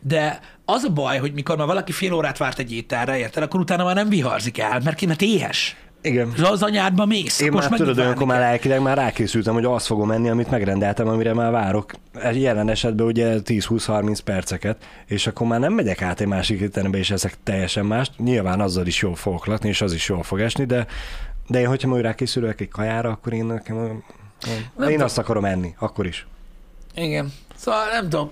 de az a baj, hogy mikor már valaki fél órát várt egy ételre, érted, akkor utána már nem viharzik el, mert ki, mert éhes. Igen. És az anyádba mész. Én akkor már most tudod, olyankor már lelkileg már rákészültem, hogy azt fogom enni, amit megrendeltem, amire már várok. Jelen esetben ugye 10-20-30 perceket, és akkor már nem megyek át egy másik étterembe, és ezek teljesen mást. Nyilván azzal is jól fogok lakni, és az is jól fog esni, de, de én, hogyha majd rákészülök egy kajára, akkor én nekem... Nem én azt akarom enni, akkor is. Igen. Szóval nem tudom,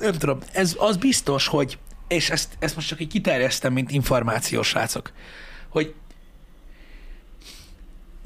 nem tudom, ez az biztos, hogy, és ezt, ezt most csak így kiterjesztem, mint információs srácok, hogy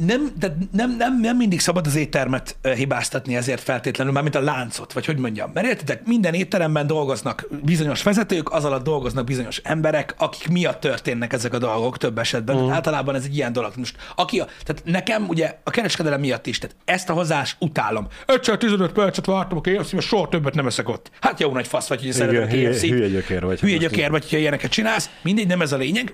nem, de nem, nem, nem mindig szabad az éttermet ö, hibáztatni ezért feltétlenül, mármint a láncot, vagy hogy mondjam. Mert értitek, minden étteremben dolgoznak bizonyos vezetők, az alatt dolgoznak bizonyos emberek, akik miatt történnek ezek a dolgok több esetben. Uh. Általában ez egy ilyen dolog. Most, aki a, tehát nekem ugye a kereskedelem miatt is, tehát ezt a hozzást utálom. Egyszer 15 percet vártam a KFC, mert soha többet nem eszek ott. Hát jó nagy fasz vagy, hogy szereted a KFC-t. hülye gyökér vagy. Hülye gyökér vagy, hogyha ilyeneket csinálsz, mindegy, nem ez a lényeg.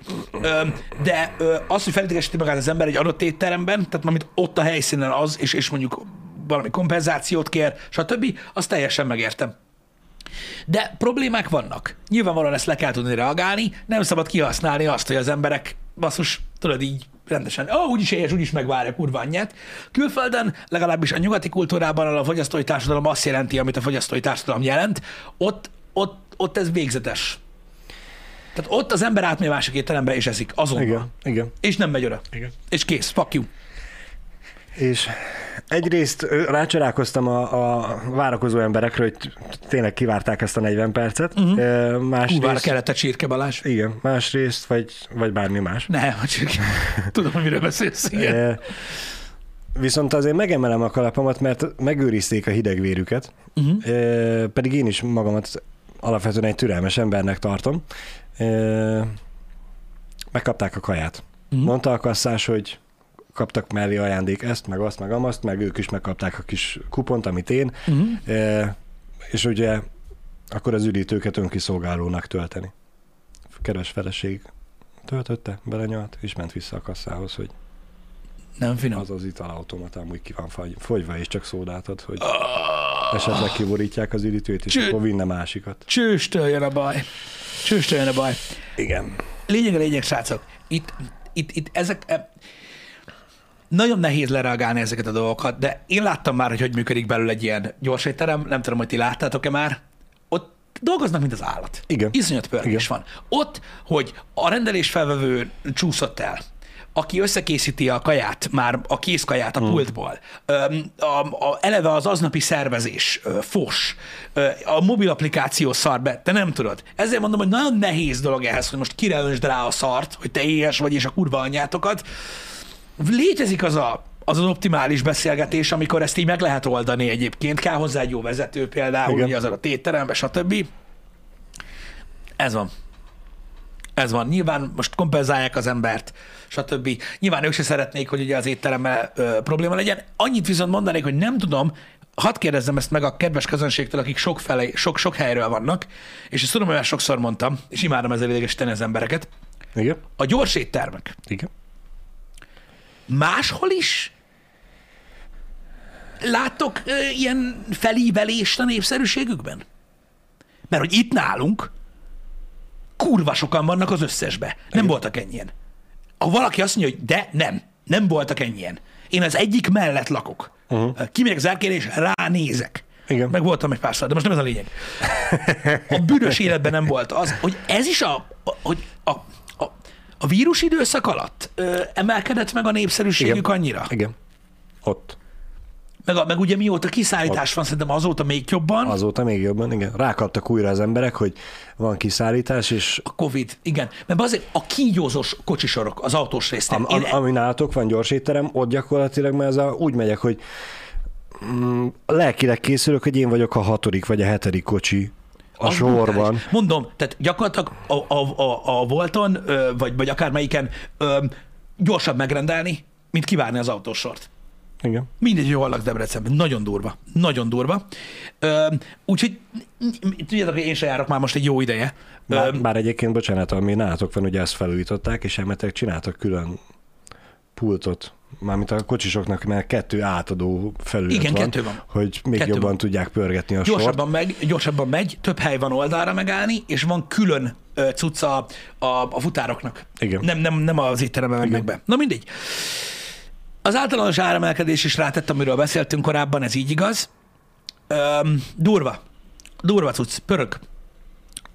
De az, hogy felidégesíti magát az ember egy adott étteremben, tehát amit ott a helyszínen az, és, és mondjuk valami kompenzációt kér, stb., azt teljesen megértem. De problémák vannak. Nyilvánvalóan ezt le kell tudni reagálni, nem szabad kihasználni azt, hogy az emberek basszus, tudod így rendesen, ó, oh, úgyis éhes, úgyis megvárja kurva anyját. Külföldön, legalábbis a nyugati kultúrában a fogyasztói társadalom azt jelenti, amit a fogyasztói társadalom jelent, ott, ott, ott ez végzetes. Tehát ott az ember átmegy másik étterembe és eszik azonnal. Igen, igen. És nem megy oda. Igen. És kész, fuck you. És egyrészt ö, rácsodálkoztam a, a várakozó emberekre, hogy tényleg kivárták ezt a 40 percet. Uh-huh. Másrészt, kellett a csirke Balázs. igen, másrészt, vagy, vagy bármi más. Ne, a csirke. (laughs) Tudom, hogy miről beszélsz. Igen. Viszont azért megemelem a kalapomat, mert megőrizték a hidegvérüket, Uh-huh. e, pedig én is magamat alapvetően egy türelmes embernek tartom. Megkapták a kaját. Mhm. Mondta a kasszás, hogy kaptak mellé ajándék ezt, meg azt, meg amazt, meg ők is megkapták a kis kupont, amit én, Uh-huh. e, és ugye akkor az üdítőket önkiszolgálónak tölteni. Kedves feleség töltötte, belenyalt, és ment vissza a kasszához, hogy Nem finom. az az italautomatám úgy ki van fagy- fogyva, és csak szódát ad, hogy esetleg kiborítják az üdítőt, és Cső- akkor vinne másikat. Csőstől jön a baj. Csőstől jön a baj. Igen. Lényeg a lényeg, srácok. Itt, itt, itt ezek... Nagyon nehéz lereagálni ezeket a dolgokat, de én láttam már, hogy hogy működik belül egy ilyen gyors étterem. Nem tudom, hogy ti láttátok-e már. Ott dolgoznak, mint az állat. Igen. Iszonyat pörgés van. Ott, hogy a rendelés felvevő csúszott el, aki összekészíti a kaját, már a készkaját a Hmm. pultból, a, a, eleve az aznapi szervezés, fos, a mobil applikáció szar be, te nem tudod. Ezért mondom, hogy nagyon nehéz dolog ehhez, hogy most kire rá a szart, hogy te éhes vagy, és a kurva anyátokat. Létezik az a, az az optimális beszélgetés, amikor ezt így meg lehet oldani egyébként. Kell hozzá egy jó vezető például, Igen. ugye az a tétterembe, stb. Ez van. Ez van. Nyilván most kompenzálják az embert, stb. Nyilván ők se szeretnék, hogy ugye az étteremmel ö, probléma legyen. Annyit viszont mondanék, hogy nem tudom, hadd kérdezzem ezt meg a kedves közönségtől, akik sok, fele, sok, sok helyről vannak, és ezt tudom, hogy már sokszor mondtam, és imádom ezzel idegesíteni az embereket. Igen? A gyors éttermek Igen. Máshol is láttok ö, ilyen felívelést a népszerűségükben? Mert hogy itt nálunk kurva sokan vannak az összesbe. Nem Igen. voltak ennyien. Ha valaki azt mondja, hogy de nem, nem voltak ennyien. Én az egyik mellett lakok. Uh-huh. Kimegyek az árkére, és ránézek. Igen. Meg voltam egy párszor, de most nem ez a lényeg. A büdös életben nem volt az, hogy ez is a hogy a, a, vírus időszak alatt ö, emelkedett meg a népszerűségük Igen. annyira. Igen. Ott. Meg, a, meg ugye mióta kiszállítás van, szerintem azóta még jobban. Az... Azóta még jobban, igen. Rákaptak újra az emberek, hogy van kiszállítás, és A Covid, igen. Mert azért a kígyózós kocsisorok az autós résznél. am, am, Én- ami nálatok van gyors étterem, ott gyakorlatilag már ez a, úgy megyek, hogy mm, lelkileg készülök, hogy én vagyok a hatodik vagy a hetedik kocsi a sorban. brutális. Mondom, tehát gyakorlatilag a, a, a, a Volton, vagy, vagy akármelyiken gyorsabb megrendelni, mint kivárni az autósort. Igen. Mindegy, hogy hol laksz Debrecenben. Nagyon durva. Nagyon durva. Úgyhogy tudjátok, én se járok már most egy jó ideje. Bár, Ö, bár egyébként, bocsánat, ami nálatok van, ugye ezt felújították, és elmetek csináltak külön pultot, mármint a kocsisoknak, mert kettő átadó felület Igen, van, kettő van. hogy még Kettő jobban van. tudják pörgetni a sort. gyorsabban, megy, gyorsabban megy, több hely van oldalra megállni, és van külön ö, cucca a, a, a futároknak. Igen. Nem, nem, nem az étteremben mennek be. Na mindegy. Az általános áremelkedés is rátett, amiről beszéltünk korábban, ez így igaz. Öm, durva. Durva cucc, pörög.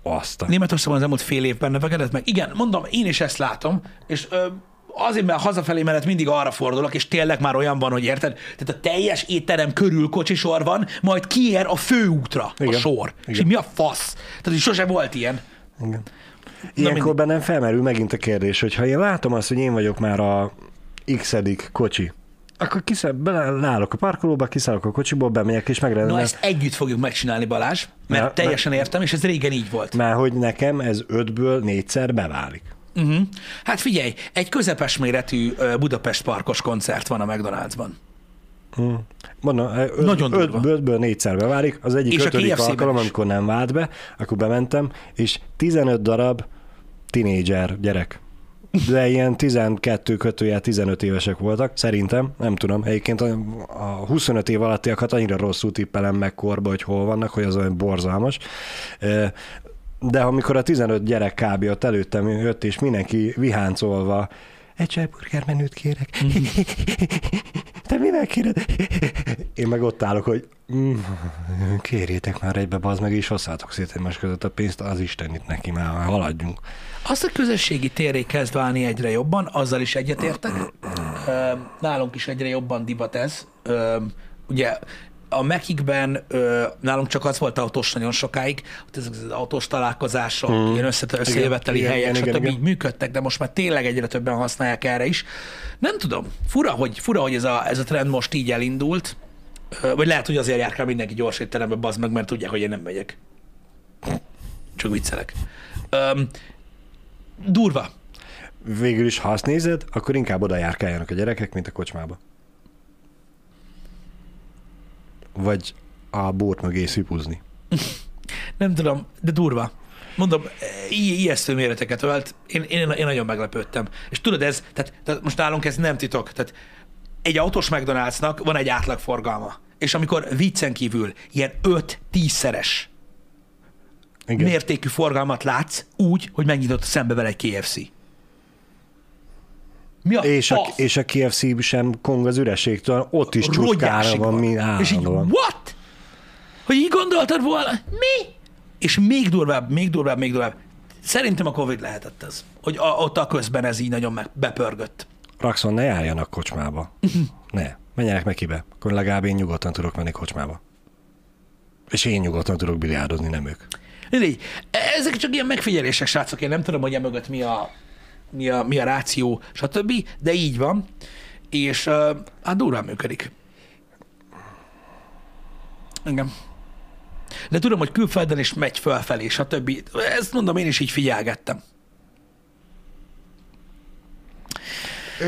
Azt a... Németországban az elmúlt fél évben növekedett meg. Igen, mondom, én is ezt látom, és ö, azért, mert hazafelé menet mindig arra fordulok, és tényleg már olyan van, hogy érted? Tehát a teljes étterem körül kocsisor van, majd kiér a főútra Igen. a sor. Igen. És így mi a fasz? Tehát, hogy sose volt ilyen. Igen. Ilyenkor bennem felmerül megint a kérdés, hogy ha én látom azt, hogy én vagyok már a x kocsi, akkor kiszáll, belállok a parkolóba, kiszállok a kocsiból, bemegyek és Na megrendelem. ezt együtt fogjuk megcsinálni, Balázs, mert Na, teljesen értem, és ez régen így volt. Már hogy nekem ez ötből négyszer beválik. Uh-huh. Hát figyelj, egy közepes méretű Budapest parkos koncert van a McDonald'sban. Mondom, öt, Nagyon durva. öt, ötből négyszer beválik. Az egyik És ötödik alkalom, amikor nem vált be, akkor bementem, és 15 darab tinédzser gyerek de ilyen 12 kötőjel 15 évesek voltak, szerintem, nem tudom. Egyébként a, a 25 év alattiakat annyira rosszul tippelem meg korba, hogy hol vannak, hogy az olyan borzalmas. De amikor a 15 gyerek kb. ott előttem jött, és mindenki viháncolva egy csajburger menüt kérek. Te mivel kéred? Én meg ott állok, hogy mm, kérjétek már egybe, bazd meg, és hosszátok szét egymás között a pénzt, az Isten itt neki már, haladjunk. Azt a közösségi térré kezd válni egyre jobban, azzal is egyetértek. Nálunk is egyre jobban divat ez. Ugye a Mekikben ö, nálunk csak az volt autós nagyon sokáig, hogy ezek az autós találkozások, hmm. ilyen összejöveteli helyek, igen, stb. Így működtek, de most már tényleg egyre többen használják erre is. Nem tudom, fura, hogy, fura, hogy ez, a, ez a trend most így elindult, ö, vagy lehet, hogy azért jár mindenki gyors étterembe, bazd meg, mert tudják, hogy én nem megyek. Csak viccelek. Ö, durva. Végül is, ha azt nézed, akkor inkább oda járkáljanak a gyerekek, mint a kocsmába. Vagy a bort mögé szipuzni? Nem tudom, de durva. Mondom, i- ijesztő méreteket ölt. Én, én, én nagyon meglepődtem. És tudod, ez, tehát, tehát most nálunk ez nem titok. Tehát egy autós McDonald'snak van egy átlagforgalma. És amikor viccen kívül ilyen 5-10-szeres Igen. mértékű forgalmat látsz, úgy, hogy megnyitott szembe vele egy KFC. Mi a és, a, és a KFC sem kong az ürességtől, ott is csutkára van, mi És így, what? Hogy így gondoltad volna? Mi? És még durvább, még durvább, még durvább. Szerintem a Covid lehetett ez. Hogy a, ott a közben ez így nagyon meg, bepörgött. Raxon, ne járjanak kocsmába. (laughs) ne. Menjenek meg kibe. Akkor legalább én nyugodtan tudok menni kocsmába. És én nyugodtan tudok biliárdozni, nem ők. Így. Ezek csak ilyen megfigyelések, srácok. Én nem tudom, hogy emögött mi a, mi a, mi a ráció, stb., de így van, és uh, hát durván működik. Igen. De tudom, hogy külföldön is megy fölfelé, stb. Ezt mondom, én is így figyelgettem.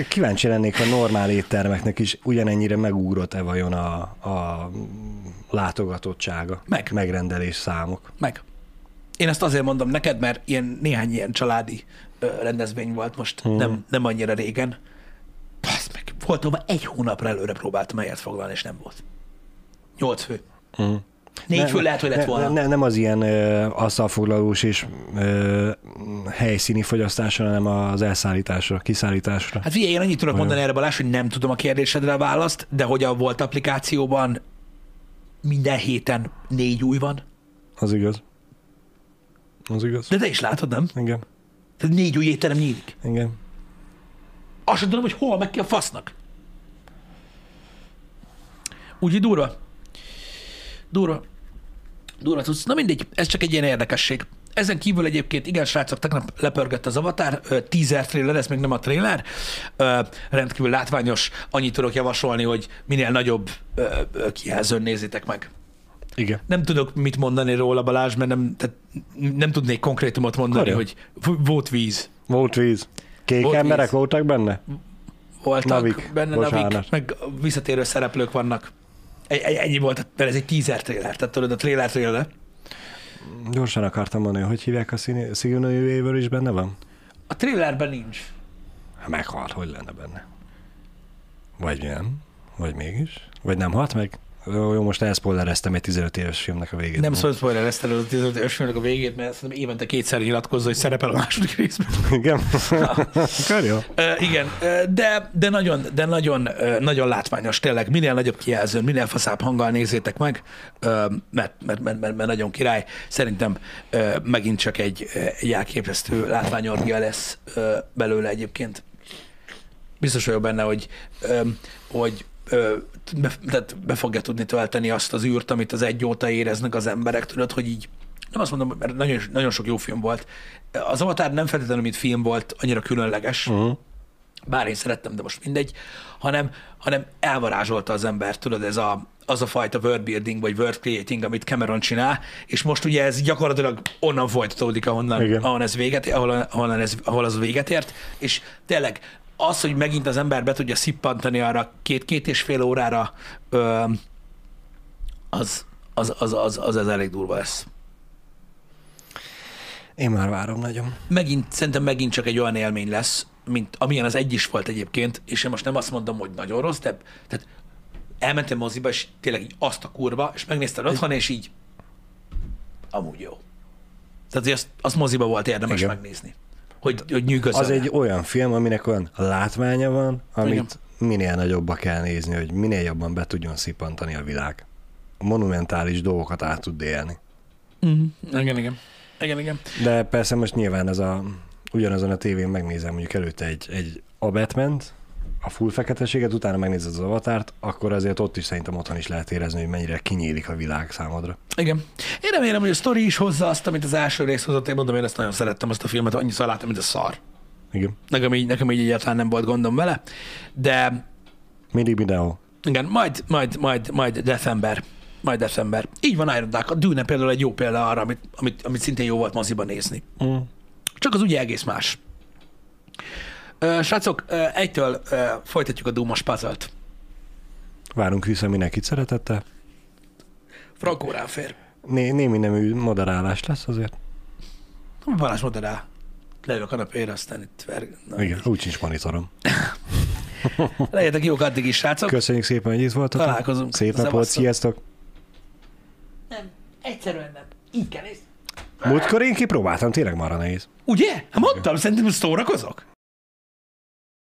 Kíváncsi lennék a normál éttermeknek is ugyanennyire megugrott-e vajon a, a látogatottsága, meg. megrendelés számok. Meg. Én ezt azért mondom neked, mert ilyen, néhány ilyen családi rendezvény volt most, hmm. nem, nem annyira régen. Basz meg, volt egy hónapra előre próbáltam helyet foglalni, és nem volt. Nyolc fő. Hmm. Négy fő lehet, hogy lett volna. Ne, ne, nem az ilyen ö, asztalfoglalós és ö, helyszíni fogyasztásra, hanem az elszállításra, kiszállításra. Hát figyelj, én annyit tudok mondani erre, Balázs, hogy nem tudom a kérdésedre a választ, de hogy a volt applikációban minden héten négy új van. Az igaz. Az igaz. De te is látod, nem? Igen. Tehát négy új étterem nyílik. Igen. Azt sem tudom, hogy hol meg ki a fasznak. Úgy durva. Durva. Durva tudsz. Na mindegy, ez csak egy ilyen érdekesség. Ezen kívül egyébként, igen, srácok, tegnap lepörgött az Avatar, teaser trailer, ez még nem a trailer, rendkívül látványos, annyit tudok javasolni, hogy minél nagyobb kijelzőn nézzétek meg. Igen. Nem tudok mit mondani róla, Balázs, mert nem, tehát nem tudnék konkrétumot mondani, Karja. hogy volt víz. Volt víz. Kék volt emberek víz. voltak benne? Voltak navik. benne Bocsánat. navik, meg visszatérő szereplők vannak. Ennyi volt, mert ez egy teaser trailer, tehát tudod, a trailer trailer. Gyorsan akartam mondani, hogy hívják a Weaver is benne van? A trailerben nincs. Meghalt, hogy lenne benne? Vagy nem? Vagy mégis? Vagy nem halt meg? Jó, most elszpoilereztem egy 15 éves filmnek a végét. Nem szól spoilereztem a 15 éves filmnek a végét, mert szerintem évente kétszer nyilatkozza, hogy szerepel a második részben. Igen. (laughs) jó. Uh, igen, de, de, nagyon, de nagyon, nagyon látványos tényleg. Minél nagyobb kijelzőn, minél faszább hanggal nézzétek meg, mert, mert, mert, mert, mert nagyon király. Szerintem megint csak egy, egy elképesztő látványorgia lesz belőle egyébként. Biztos vagyok benne, hogy, hogy be, tehát be fogja tudni tölteni azt az űrt, amit az egy óta éreznek az emberek, tudod, hogy így nem azt mondom, mert nagyon, nagyon sok jó film volt. Az Avatar nem feltétlenül, mint film volt, annyira különleges, uh-huh. bár én szerettem, de most mindegy, hanem, hanem elvarázsolta az ember, tudod, ez a, az a fajta worldbuilding, vagy world creating, amit Cameron csinál, és most ugye ez gyakorlatilag onnan folytatódik, ahonnan, ahol ez véget, ahol, ahol, ez, ahol az véget ért, és tényleg az, hogy megint az ember be tudja szippantani arra két-két és fél órára, ö, az, az, az, az, az, az elég durva lesz. Én már várom nagyon. Megint, szerintem megint csak egy olyan élmény lesz, mint amilyen az egy is volt egyébként, és én most nem azt mondom, hogy nagyon rossz, de tehát elmentem moziba, és tényleg így azt a kurva, és megnézted otthon, és így amúgy jó. Tehát azt, azt moziba volt érdemes. Igen. megnézni. Hogy, hogy nyűgözön. Az egy olyan film, aminek olyan látványa van, amit Igen. minél nagyobba kell nézni, hogy minél jobban be tudjon szippantani a világ. Monumentális dolgokat át tud élni. Mm. Igen, igen. Igen, igen. De persze most nyilván ez a, ugyanazon a tévén megnézem mondjuk előtte egy, egy a batman a full feketeséget, utána megnézed az avatárt, akkor azért ott is szerintem otthon is lehet érezni, hogy mennyire kinyílik a világ számodra. Igen. Én remélem, hogy a sztori is hozza azt, amit az első rész hozott. Én mondom, én ezt nagyon szerettem, azt a filmet, annyiszor láttam, mint a szar. Igen. Nekem így, nekem így egyáltalán nem volt gondom vele, de Mindig videó. igen, majd, majd, majd, majd december. Majd december. Így van Iron Duck. A Dune például egy jó példa arra, amit, amit, amit szintén jó volt moziban nézni. Mm. Csak az ugye egész más. Srácok, egytől folytatjuk a Dúmos puzzle Várunk vissza mindenkit szeretettel. Frankó rám fér. Né- némi nemű moderálás lesz azért. Balázs moderál. Leül a kanapére, aztán itt ver... Na, Igen, úgy sincs monitorom. (laughs) Legyetek jók addig is, srácok. Köszönjük szépen, hogy itt voltatok. Találkozunk. Szép napot, Szevasztok. sziasztok. Nem, egyszerűen nem. Így kell nézni. Múltkor én kipróbáltam, tényleg marha nehéz. Ugye? Hát mondtam, szerintem szórakozok.